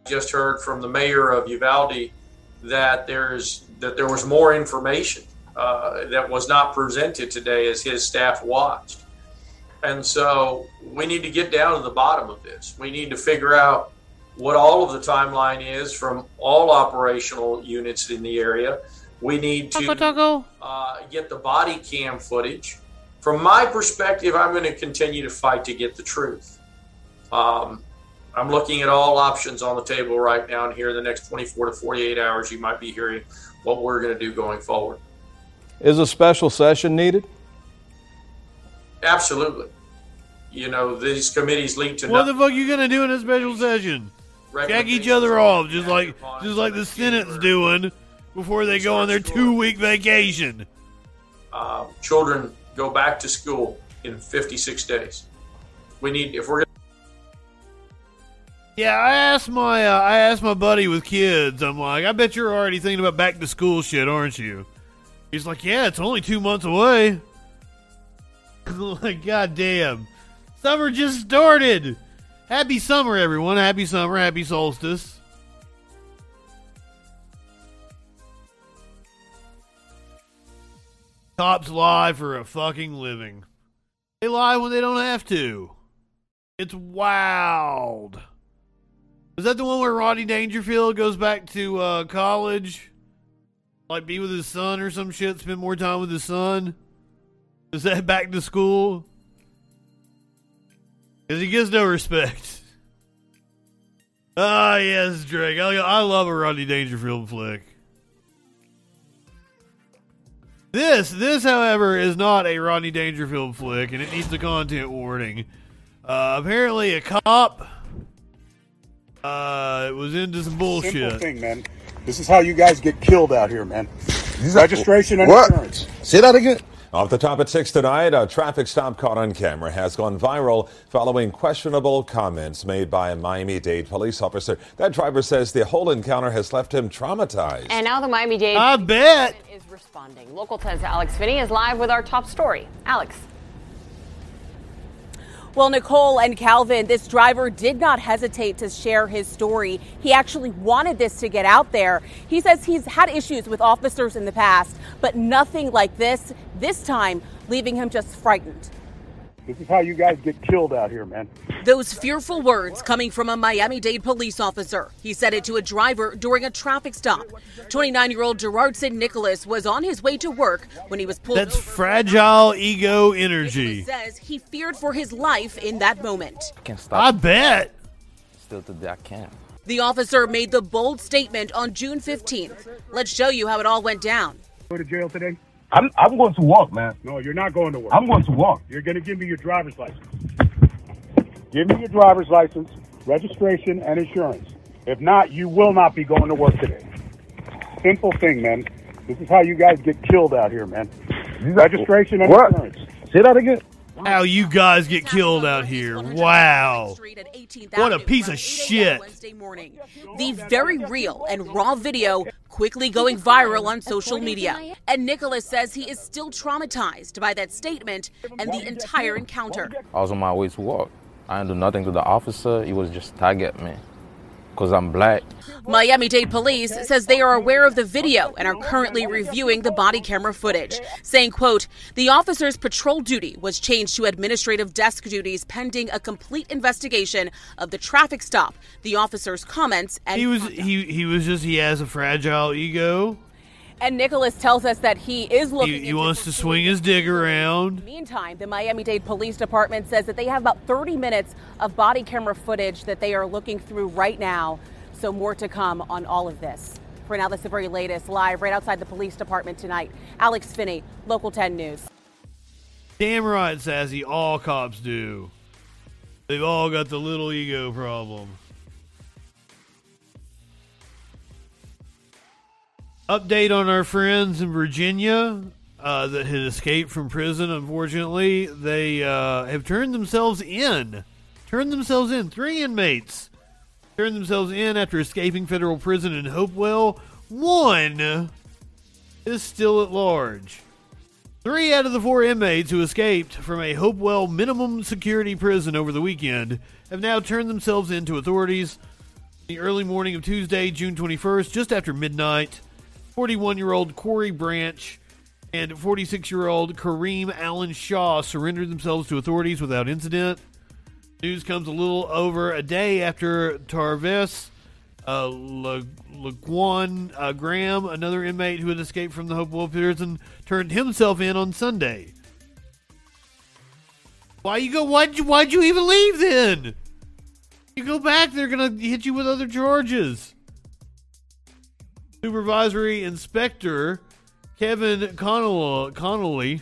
Just heard from the mayor of Uvalde that there's that there was more information uh, that was not presented today as his staff watched. And so we need to get down to the bottom of this. We need to figure out what all of the timeline is from all operational units in the area. We need to uh, get the body cam footage. From my perspective, I'm going to continue to fight to get the truth. Um, I'm looking at all options on the table right now, and here in the next 24 to 48 hours, you might be hearing what we're going to do going forward. Is a special session needed? Absolutely. You know, these committees lead to What nothing. the fuck are you gonna do in a special session? Jack each other off, just like just like the Senate's doing before they go on their two week vacation. uh, children go back to school in 56 days. We need, if we're Yeah, I asked my uh, I asked my buddy with kids. I'm like, I bet you're already thinking about back to school shit, aren't you? He's like, Yeah, it's only two months away. like, god damn, summer just started. Happy summer, everyone. Happy summer. Happy solstice. Cops lie for a fucking living. They lie when they don't have to. It's wild. Is that the one where Rodney Dangerfield goes back to uh, college? Like be with his son or some shit, spend more time with his son? Is that back to school? Because he gets no respect. Ah, yes, Drake. I, I love a Rodney Dangerfield flick. This, this, however, is not a Rodney Dangerfield flick, and it needs a content warning. Uh, apparently, a cop uh, it was into some bullshit. Simple thing, man. This is how you guys get killed out here, man. Registration and What? insurance. Say that again. Off the top at 6 tonight, a traffic stop caught on camera has gone viral following questionable comments made by a Miami Dade police officer. That driver says the whole encounter has left him traumatized. And now the Miami Dade I bet. is responding. Local 10's Alex Finney is live with our top story. Alex. Well, Nicole and Calvin, this driver did not hesitate to share his story. He actually wanted this to get out there. He says he's had issues with officers in the past, but nothing like this, this time leaving him just frightened. This is how you guys get killed out here, man. Those fearful words coming from a Miami Dade police officer. He said it to a driver during a traffic stop. 29 year old Gerardson Nicholas was on his way to work when he was pulled That's over. fragile ego energy. Says he feared for his life in that moment. Can't stop. I bet. Still today, I can't. The officer made the bold statement on June 15th. Let's show you how it all went down. Go to jail today? I'm, I'm going to walk, man. No, you're not going to work. I'm going to walk. You're going to give me your driver's license. Give me your driver's license, registration, and insurance. If not, you will not be going to work today. Simple thing, man. This is how you guys get killed out here, man. Registration and What? insurance. Say that again. How you guys get killed out here. Wow. What a piece of shit. The very real and raw video quickly going viral on social media. And Nicholas says he is still traumatized by that statement and the entire encounter. I was on my way to work. I didn't do nothing to the officer. He was just target me. Because I'm black. Miami Dade police says they are aware of the video and are currently reviewing the body camera footage, saying, quote, the officer's patrol duty was changed to administrative desk duties pending a complete investigation of the traffic stop, the officer's comments and He was he he was just he has a fragile ego. And Nicholas tells us that he is looking He, he wants to swing his dig around. Meantime, the Miami Dade Police Department says that they have about 30 minutes of body camera footage that they are looking through right now. So, more to come on all of this. For now, that's the very latest live right outside the police department tonight. Alex Finney, Local 10 News. Damn right, Sassy. All cops do. They've all got the little ego problem. Update on our friends in Virginia uh, that had escaped from prison. Unfortunately, they uh, have turned themselves in. Turned themselves in. Three inmates turned themselves in after escaping federal prison in Hopewell. One is still at large. Three out of the four inmates who escaped from a Hopewell minimum security prison over the weekend have now turned themselves in to authorities. The early morning of Tuesday, June 21st, just after midnight, 41 year old Corey Branch and 46 year old Kareem Allen Shaw surrendered themselves to authorities without incident. News comes a little over a day after Tarvis uh, uh, Graham, another inmate who had escaped from the Hopewell prison, turned himself in on Sunday. Why you go? Why'd you? Why'd you even leave then? You go back, they're gonna hit you with other charges. Supervisory Inspector Kevin Connolly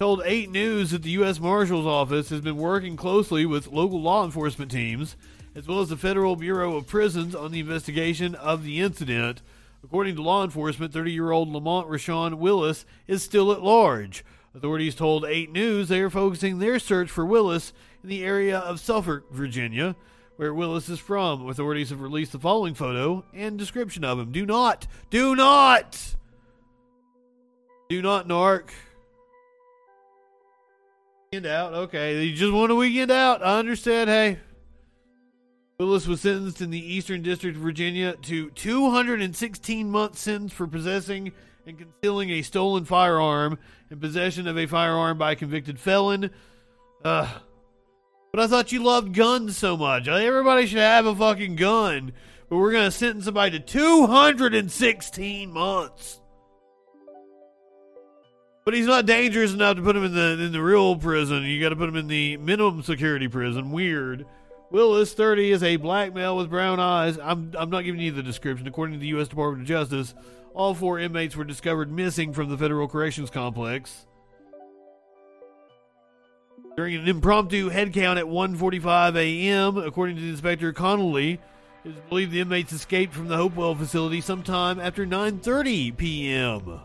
told 8 News that the U.S. Marshal's Office has been working closely with local law enforcement teams as well as the Federal Bureau of Prisons on the investigation of the incident. According to law enforcement, 30 year old Lamont Rashawn Willis is still at large. Authorities told 8 News they are focusing their search for Willis in the area of Suffolk, Virginia, where Willis is from. Authorities have released the following photo and description of him. Do not, do not, do not narc. Weekend out. Okay, you just want a weekend out. I understand. Hey, Willis was sentenced in the Eastern District of Virginia to 216 month sentence for possessing and concealing a stolen firearm and possession of a firearm by a convicted felon. Uh, but I thought you loved guns so much. Everybody should have a fucking gun. But we're going to sentence somebody to 216 months. But he's not dangerous enough to put him in the in the real prison. You got to put him in the minimum security prison. Weird. Willis, 30, is a black male with brown eyes. I'm, I'm not giving you the description. According to the U.S. Department of Justice, all four inmates were discovered missing from the Federal Corrections Complex. During an impromptu headcount at 1.45 a.m., according to Inspector Connolly, it is believed the inmates escaped from the Hopewell facility sometime after 9.30 p.m.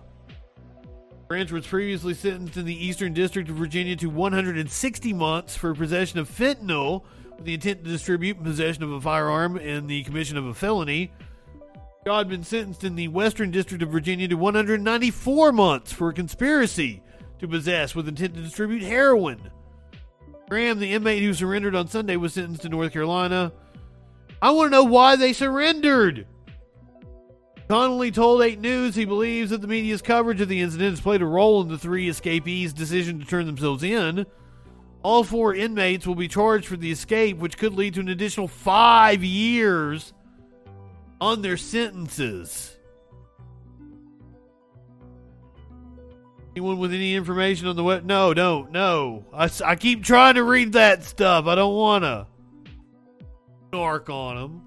Branch was previously sentenced in the Eastern District of Virginia to 160 months for possession of fentanyl with the intent to distribute possession of a firearm and the commission of a felony. Been sentenced in the Western District of Virginia to 194 months for conspiracy to possess with intent to distribute heroin. Graham, the inmate who surrendered on Sunday, was sentenced to North Carolina. I want to know why they surrendered. Connolly told 8 News he believes that the media's coverage of the incident has played a role in the three escapees' decision to turn themselves in. All four inmates will be charged for the escape, which could lead to an additional five years on their sentences. Anyone with any information on the web? No, don't. No. I, I keep trying to read that stuff. I don't want to narc on them.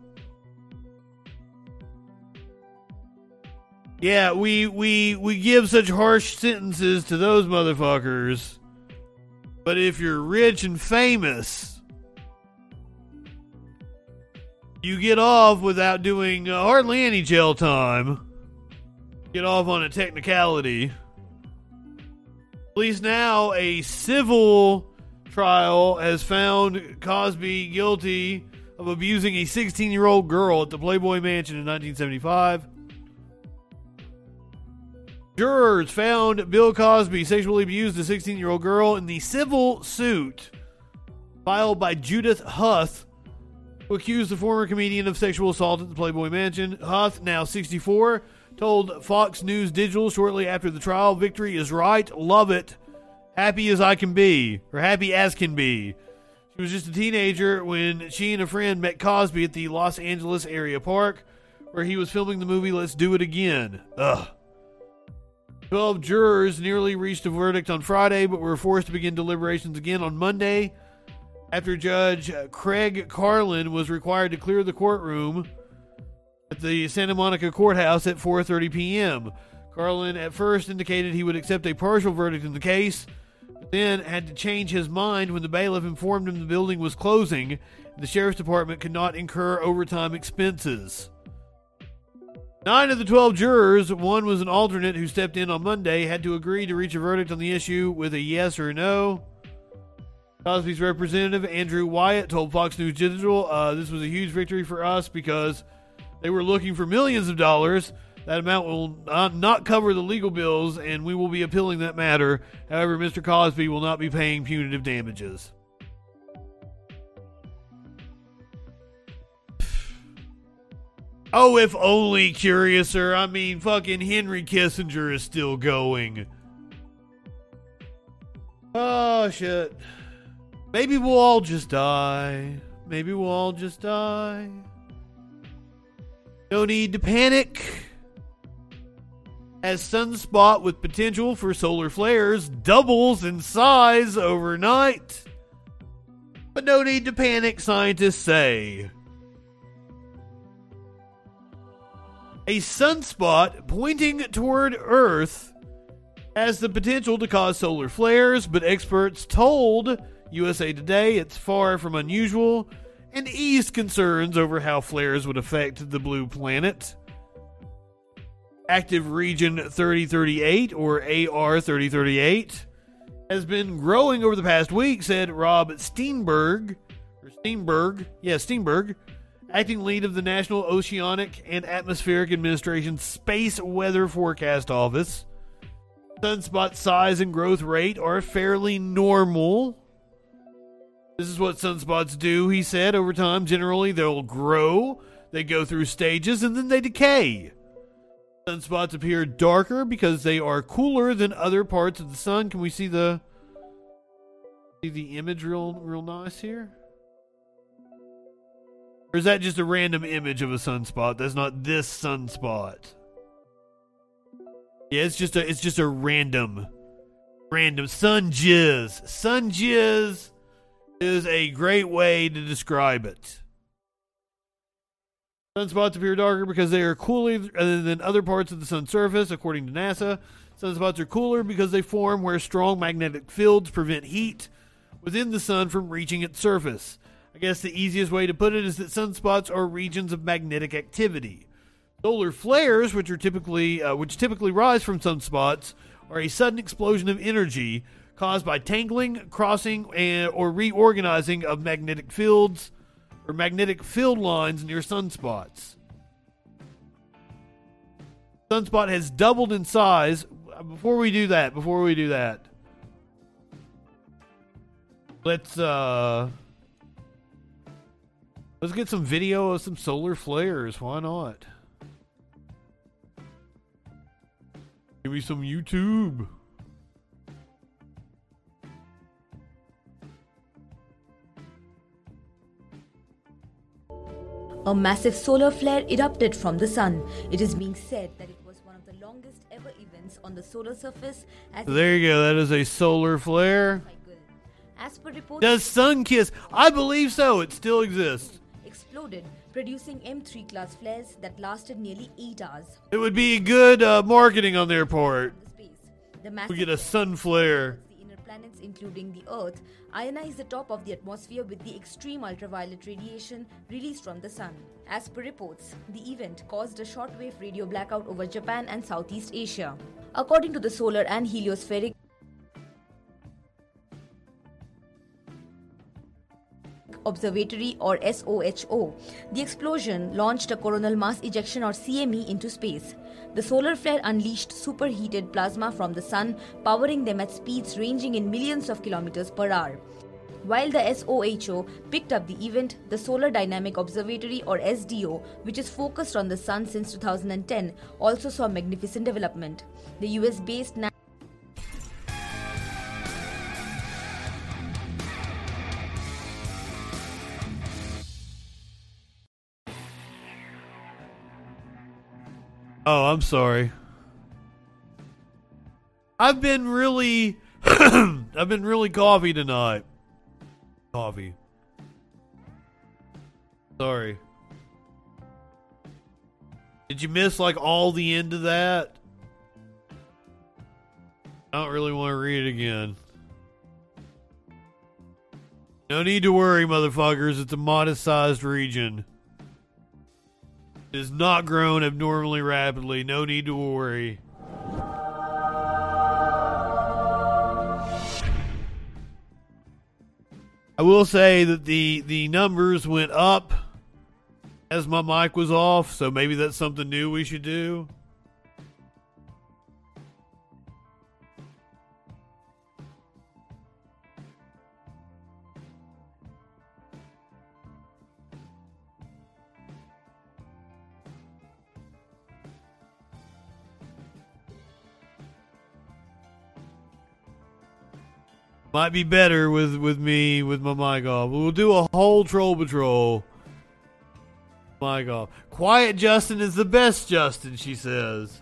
Yeah, we we we give such harsh sentences to those motherfuckers. But if you're rich and famous, you get off without doing uh, hardly any jail time. Get off on a technicality. Least now, a civil trial has found Cosby guilty of abusing a 16 year old girl at the Playboy Mansion in 1975. Jurors found Bill Cosby sexually abused a 16 year old girl in the civil suit filed by Judith Huth, who accused the former comedian of sexual assault at the Playboy Mansion. Huth, now 64, told Fox News Digital shortly after the trial Victory is right, love it, happy as I can be, or happy as can be. She was just a teenager when she and a friend met Cosby at the Los Angeles area park where he was filming the movie Let's Do It Again. Ugh. 12 jurors nearly reached a verdict on Friday, but were forced to begin deliberations again on Monday after Judge Craig Karlan was required to clear the courtroom at the Santa Monica courthouse at 4:30 p.m. Karlan at first indicated he would accept a partial verdict in the case, but then had to change his mind when the bailiff informed him the building was closing and the sheriff's department could not incur overtime expenses. Nine of the 12 jurors, one was an alternate who stepped in on Monday, had to agree to reach a verdict on the issue with a yes or no. Cosby's representative, Andrew Wyatt, told Fox News Digital uh, this was a huge victory for us because they were looking for millions of dollars That amount will not, cover the legal bills, and we will be appealing that matter. However, Mr. Cosby will not be paying punitive damages. Oh, if only Curiouser. I mean, fucking Henry Kissinger is still going. Oh, shit. Maybe we'll all just die. Maybe we'll all just die. No need to panic. As sunspot with potential for solar flares doubles in size overnight. But no need to panic, scientists say. A sunspot pointing toward Earth has the potential to cause solar flares, but experts told USA Today it's far from unusual and eased concerns over how flares would affect the blue planet. Active Region 3038, or AR 3038, has been growing over the past week, said Rob Steinberg, or Steinberg, yeah, Steenburgh, acting lead of the National Oceanic and Atmospheric Administration Space Weather Forecast Office. Sunspot size and growth rate are fairly normal. This is what sunspots do, he said. Over time, generally, they'll grow, they go through stages, and then they decay. Sunspots appear darker because they are cooler than other parts of the sun. Can we see the see the image real real nice here? Or is that just a random image of a sunspot? That's not this sunspot. Yeah, it's just a it's just a random random sun jizz. Sun jizz is a great way to describe it. Sunspots appear darker because they are cooler than other parts of the sun's surface, according to NASA. Sunspots are cooler because they form where strong magnetic fields prevent heat within the sun from reaching its surface. I guess the easiest way to put it is that sunspots are regions of magnetic activity. Solar flares, which are typically uh, which typically rise from sunspots, are a sudden explosion of energy caused by tangling, crossing, and, or reorganizing of magnetic fields or magnetic field lines near sunspots. Sunspot has doubled in size. Before we do that, before we do that, let's uh let's get some video of some solar flares. Why not? Give me some YouTube. A massive solar flare erupted from the sun. It is being said that it was one of the longest ever events on the solar surface. As There you go. That is a solar flare. As per reports, Does sun kiss? I believe so. It still exists. exploded, producing M3 class flares that lasted nearly 8 hours. It would be good uh, marketing on their part. We get a sun flare. Planets, including the Earth, ionize the top of the atmosphere with the extreme ultraviolet radiation released from the sun. As per reports, the event caused a shortwave radio blackout over Japan and Southeast Asia. According to the Solar and Heliospheric Observatory or SOHO. The explosion launched a coronal mass ejection or CME into space. The solar flare unleashed superheated plasma from the sun, powering them at speeds ranging in millions of kilometers per hour. While the SOHO picked up the event, the Solar Dynamic Observatory or SDO, which is focused on the sun since 2010, also saw magnificent development. The US based Oh, I'm sorry. I've been really I've been really coffee tonight. Coffee. Sorry. Did you miss like all the end of that? I don't really want to read it again. No need to worry, motherfuckers. It's a modest sized region. It has not grown abnormally rapidly. No need to worry. I will say that the the numbers went up as my mic was off, so maybe that's something new we should do. Might be better with with me with my mic off. We'll do a whole troll patrol. Mic off. Quiet Justin is the best Justin, she says.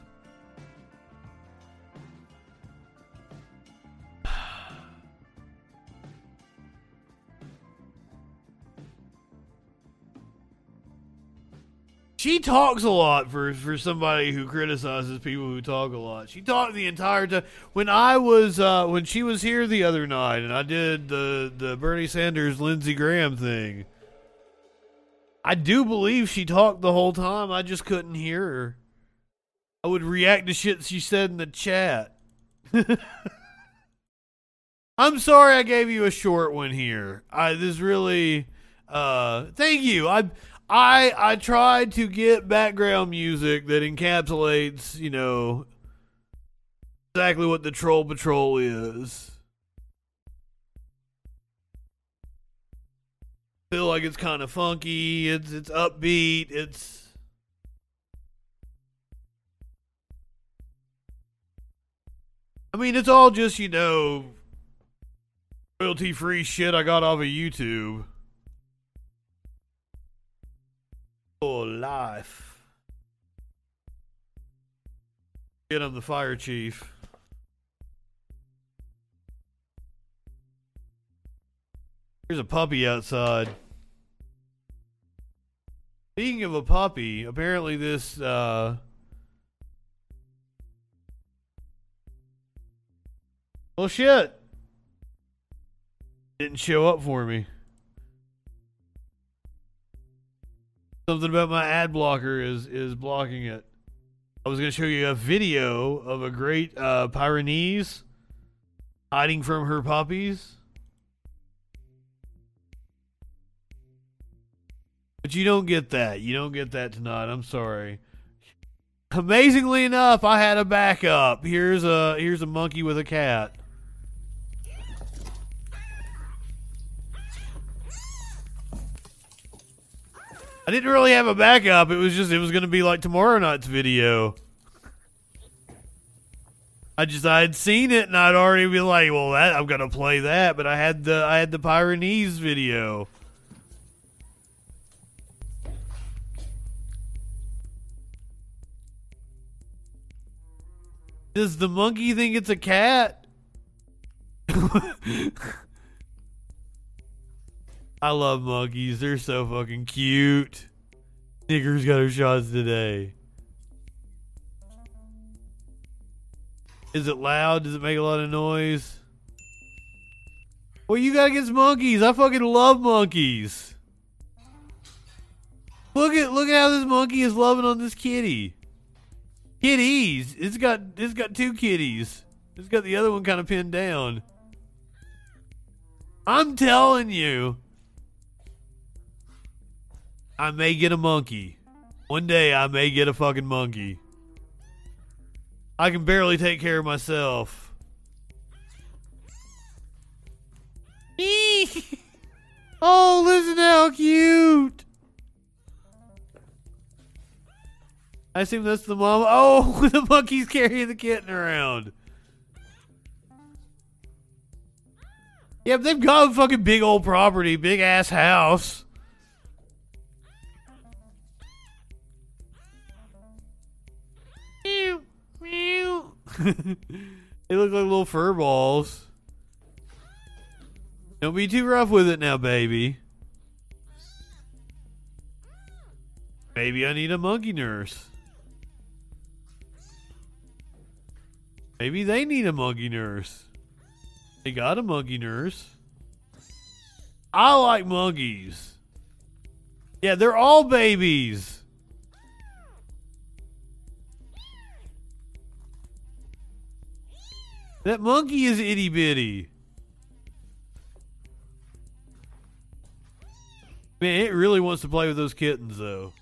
She talks a lot for for somebody who criticizes people who talk a lot. She talked the entire time. When I was uh, when she was here the other night, and I did the the Bernie Sanders Lindsey Graham thing. I do believe she talked the whole time. I just couldn't hear her. I would react to shit she said in the chat. I'm sorry I gave you a short one here. I this really uh thank you. I I I tried to get background music that encapsulates, you know, exactly what the Troll Patrol is. Feel like it's kind of funky. It's it's upbeat. It's I mean, it's all just, you know, royalty free shit I got off of YouTube. Life. Get him the fire chief. There's a puppy outside. Speaking of a puppy, apparently this uh Well shit. Didn't show up for me. Something about my ad blocker is is blocking it. I was going to show you a video of a great uh, Pyrenees hiding from her puppies. But you don't get that. You don't get that tonight. I'm sorry. Amazingly enough, I had a backup. Here's a here's a monkey with a cat. I didn't really have a backup. It was just it was going to be like tomorrow night's video. I just I had seen it and I'd already be like, well, that I'm gonna play that. But I had the I had the Pyrenees video. Does the monkey think it's a cat? I love monkeys. They're so fucking cute. Snickers got her shots today. Is it loud? Does it make a lot of noise? Well, you got against monkeys. I fucking love monkeys. Look at look at how this monkey is loving on this kitty. Kitties. It's got it's got two kitties. It's got the other one kind of pinned down. I'm telling you. I may get a monkey. One day I may get a fucking monkey. I can barely take care of myself. oh, listen how cute. I assume that's the mom. Oh, the monkey's carrying the kitten around. Yep, they've got a fucking big old property, big ass house. they look like little fur balls. Don't be too rough with it now, baby. Maybe I need a monkey nurse. Maybe they need a monkey nurse. They got a monkey nurse. I like monkeys. Yeah, they're all babies. That monkey is itty bitty. Man, it really wants to play with those kittens, though.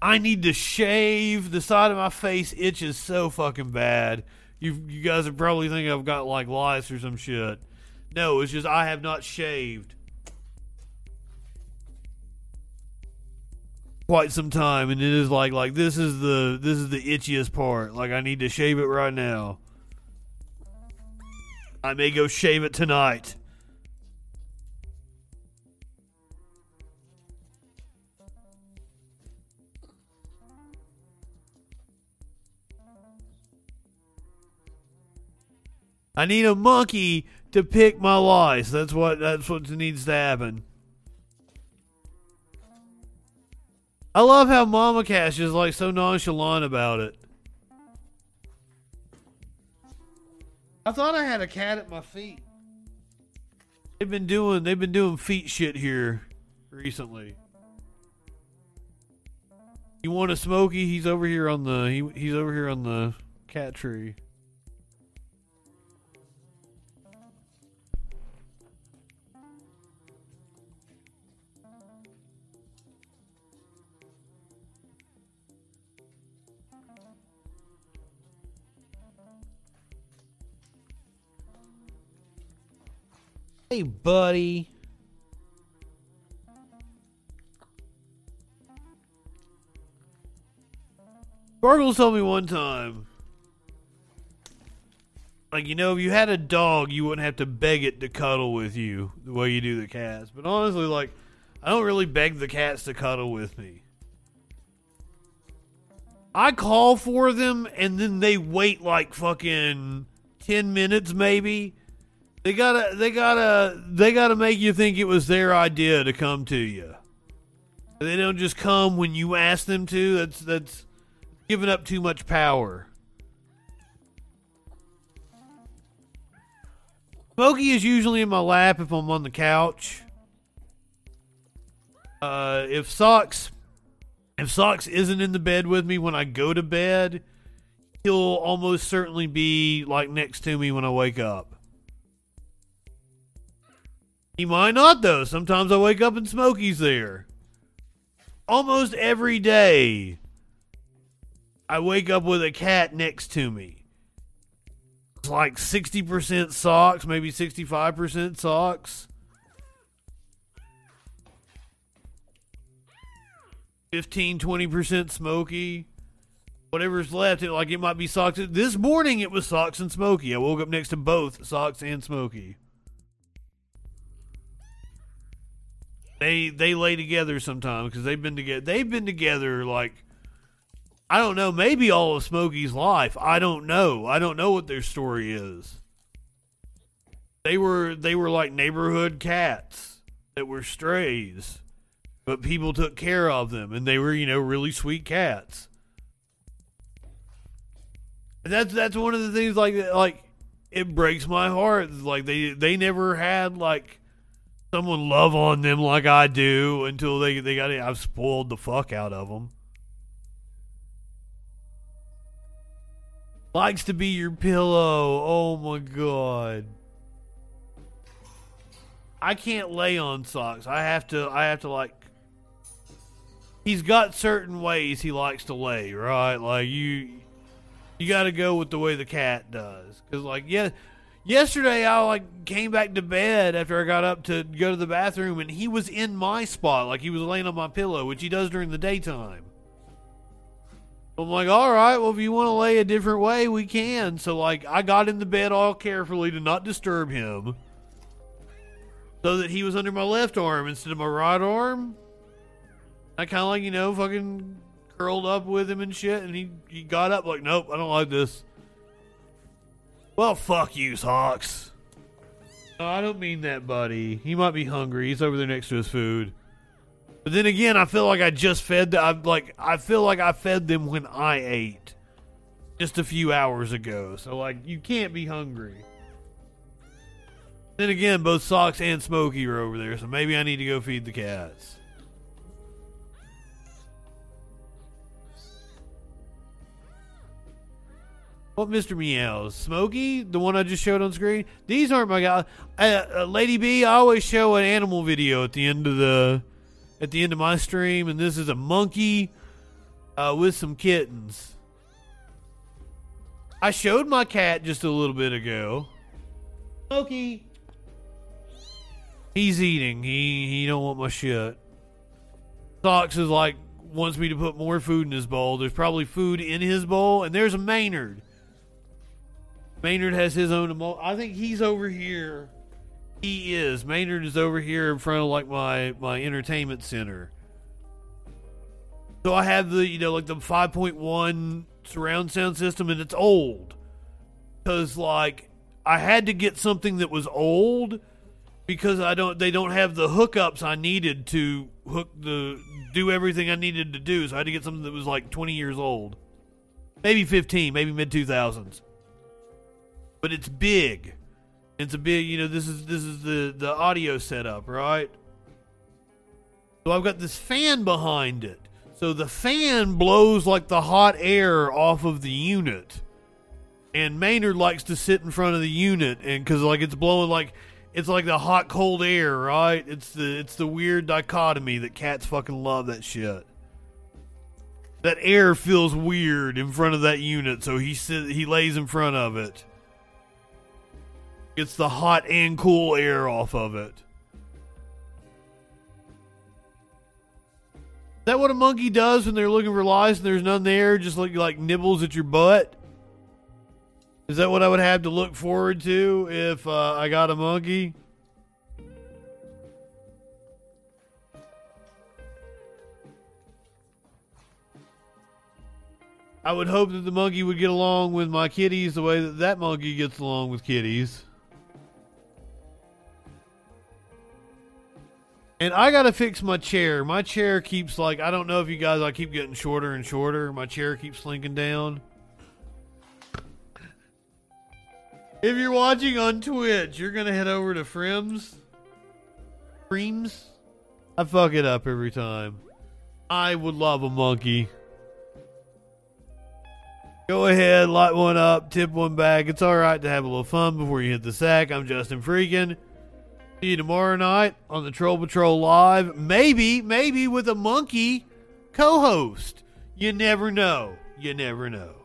I need to shave. The side of my face itches so fucking bad. You you guys are probably thinking I've got like lice or some shit. No, it's just I have not shaved quite some time, and it is like like this is the this is the itchiest part. Like I need to shave it right now. I may go shave it tonight. I need a monkey to pick my lice. That's what that's what needs to happen. I love how Mama Cash is like so nonchalant about it. I thought I had a cat at my feet. They've been doing they've been doing feet shit here recently. You want a Smokey? He's over here on the he, he's over here on the cat tree. Hey, buddy. Gargles told me one time, like, you know, if you had a dog, you wouldn't have to beg it to cuddle with you the way you do the cats. But honestly, like, I don't really beg the cats to cuddle with me. I call for them and then they wait like fucking 10 minutes maybe. They gotta, they gotta, they gotta make you think it was their idea to come to you. They don't just come when you ask them to. That's that's giving up too much power. Smokey is usually in my lap if I'm on the couch. Uh, if Socks, if Socks isn't in the bed with me when I go to bed, he'll almost certainly be like next to me when I wake up. He might not though. Sometimes I wake up and Smokey's there. Almost every day, I wake up with a cat next to me. It's like 60% socks, maybe 65% socks. 15, 20% Smokey. Whatever's left, it, like it might be socks. This morning it was socks and Smokey. I woke up next to both socks and Smokey. They they lay together sometimes because they've been together. They've been together like I don't know, maybe all of Smokey's life. I don't know. I don't know what their story is. They were they were like neighborhood cats that were strays, but people took care of them, and they were you know really sweet cats. And that's that's one of the things like like it breaks my heart. Like they they never had like someone love on them like I do until they they got it. I've spoiled the fuck out of them. Likes to be your pillow. Oh my god. I can't lay on socks. I have to I have to like He's got certain ways he likes to lay, right? Like you you got to go with the way the cat does cuz like yeah Yesterday, I like came back to bed after I got up to go to the bathroom, and he was in my spot, like he was laying on my pillow, which he does during the daytime. I'm like, all right, well, if you want to lay a different way, we can. So, like, I got in the bed all carefully to not disturb him, so that he was under my left arm instead of my right arm. I kind of like, you know, fucking curled up with him and shit, and he he got up like, nope, I don't like this. Well, fuck you, Socks. No, I don't mean that, buddy. He might be hungry. He's over there next to his food. But then again, I feel like I just fed. The, I like. I feel like I fed them when I ate, just a few hours ago. So like, you can't be hungry. Then again, both Socks and Smokey are over there, so maybe I need to go feed the cats. What Mr. Meows? Smokey, the one I just showed on screen. These aren't my guys. Uh, uh, Lady B, I always show an animal video at the end of the at the end of my stream, and this is a monkey uh, with some kittens. I showed my cat just a little bit ago. Smokey, he's eating. He he don't want my shit. Socks is like wants me to put more food in his bowl. There's probably food in his bowl, and there's a Maynard. Maynard has his own. Emo- I think he's over here. He is. Maynard is over here in front of like my my entertainment center. So I have the you know like the 5.1 surround sound system, and it's old because like I had to get something that was old because I don't they don't have the hookups I needed to hook the do everything I needed to do. So I had to get something that was like 20 years old, maybe 15, maybe mid 2000s. But it's big. It's a big, you know. This is this is the the audio setup, right? So I've got this fan behind it. So the fan blows like the hot air off of the unit. And Maynard likes to sit in front of the unit and cuz like it's blowing like it's like the hot cold air, right? It's the it's the weird dichotomy that cats fucking love that shit. That air feels weird in front of that unit, so he sit, he lays in front of it. Gets the hot and cool air off of it. Is that what a monkey does when they're looking for lice and there's none there? Just like like nibbles at your butt. Is that what I would have to look forward to if uh, I got a monkey? I would hope that the monkey would get along with my kitties the way that that monkey gets along with kitties. And I gotta fix my chair. My chair keeps like I don't know if you guys I keep getting shorter and shorter. My chair keeps slinking down. If you're watching on Twitch, you're gonna head over to Frims. Frims? I fuck it up every time. I would love a monkey. Go ahead, light one up, tip one back. It's alright to have a little fun before you hit the sack. I'm Justin Freakin. See you tomorrow night on the Troll Patrol Live. Maybe, maybe with a monkey co host. You never know. You never know.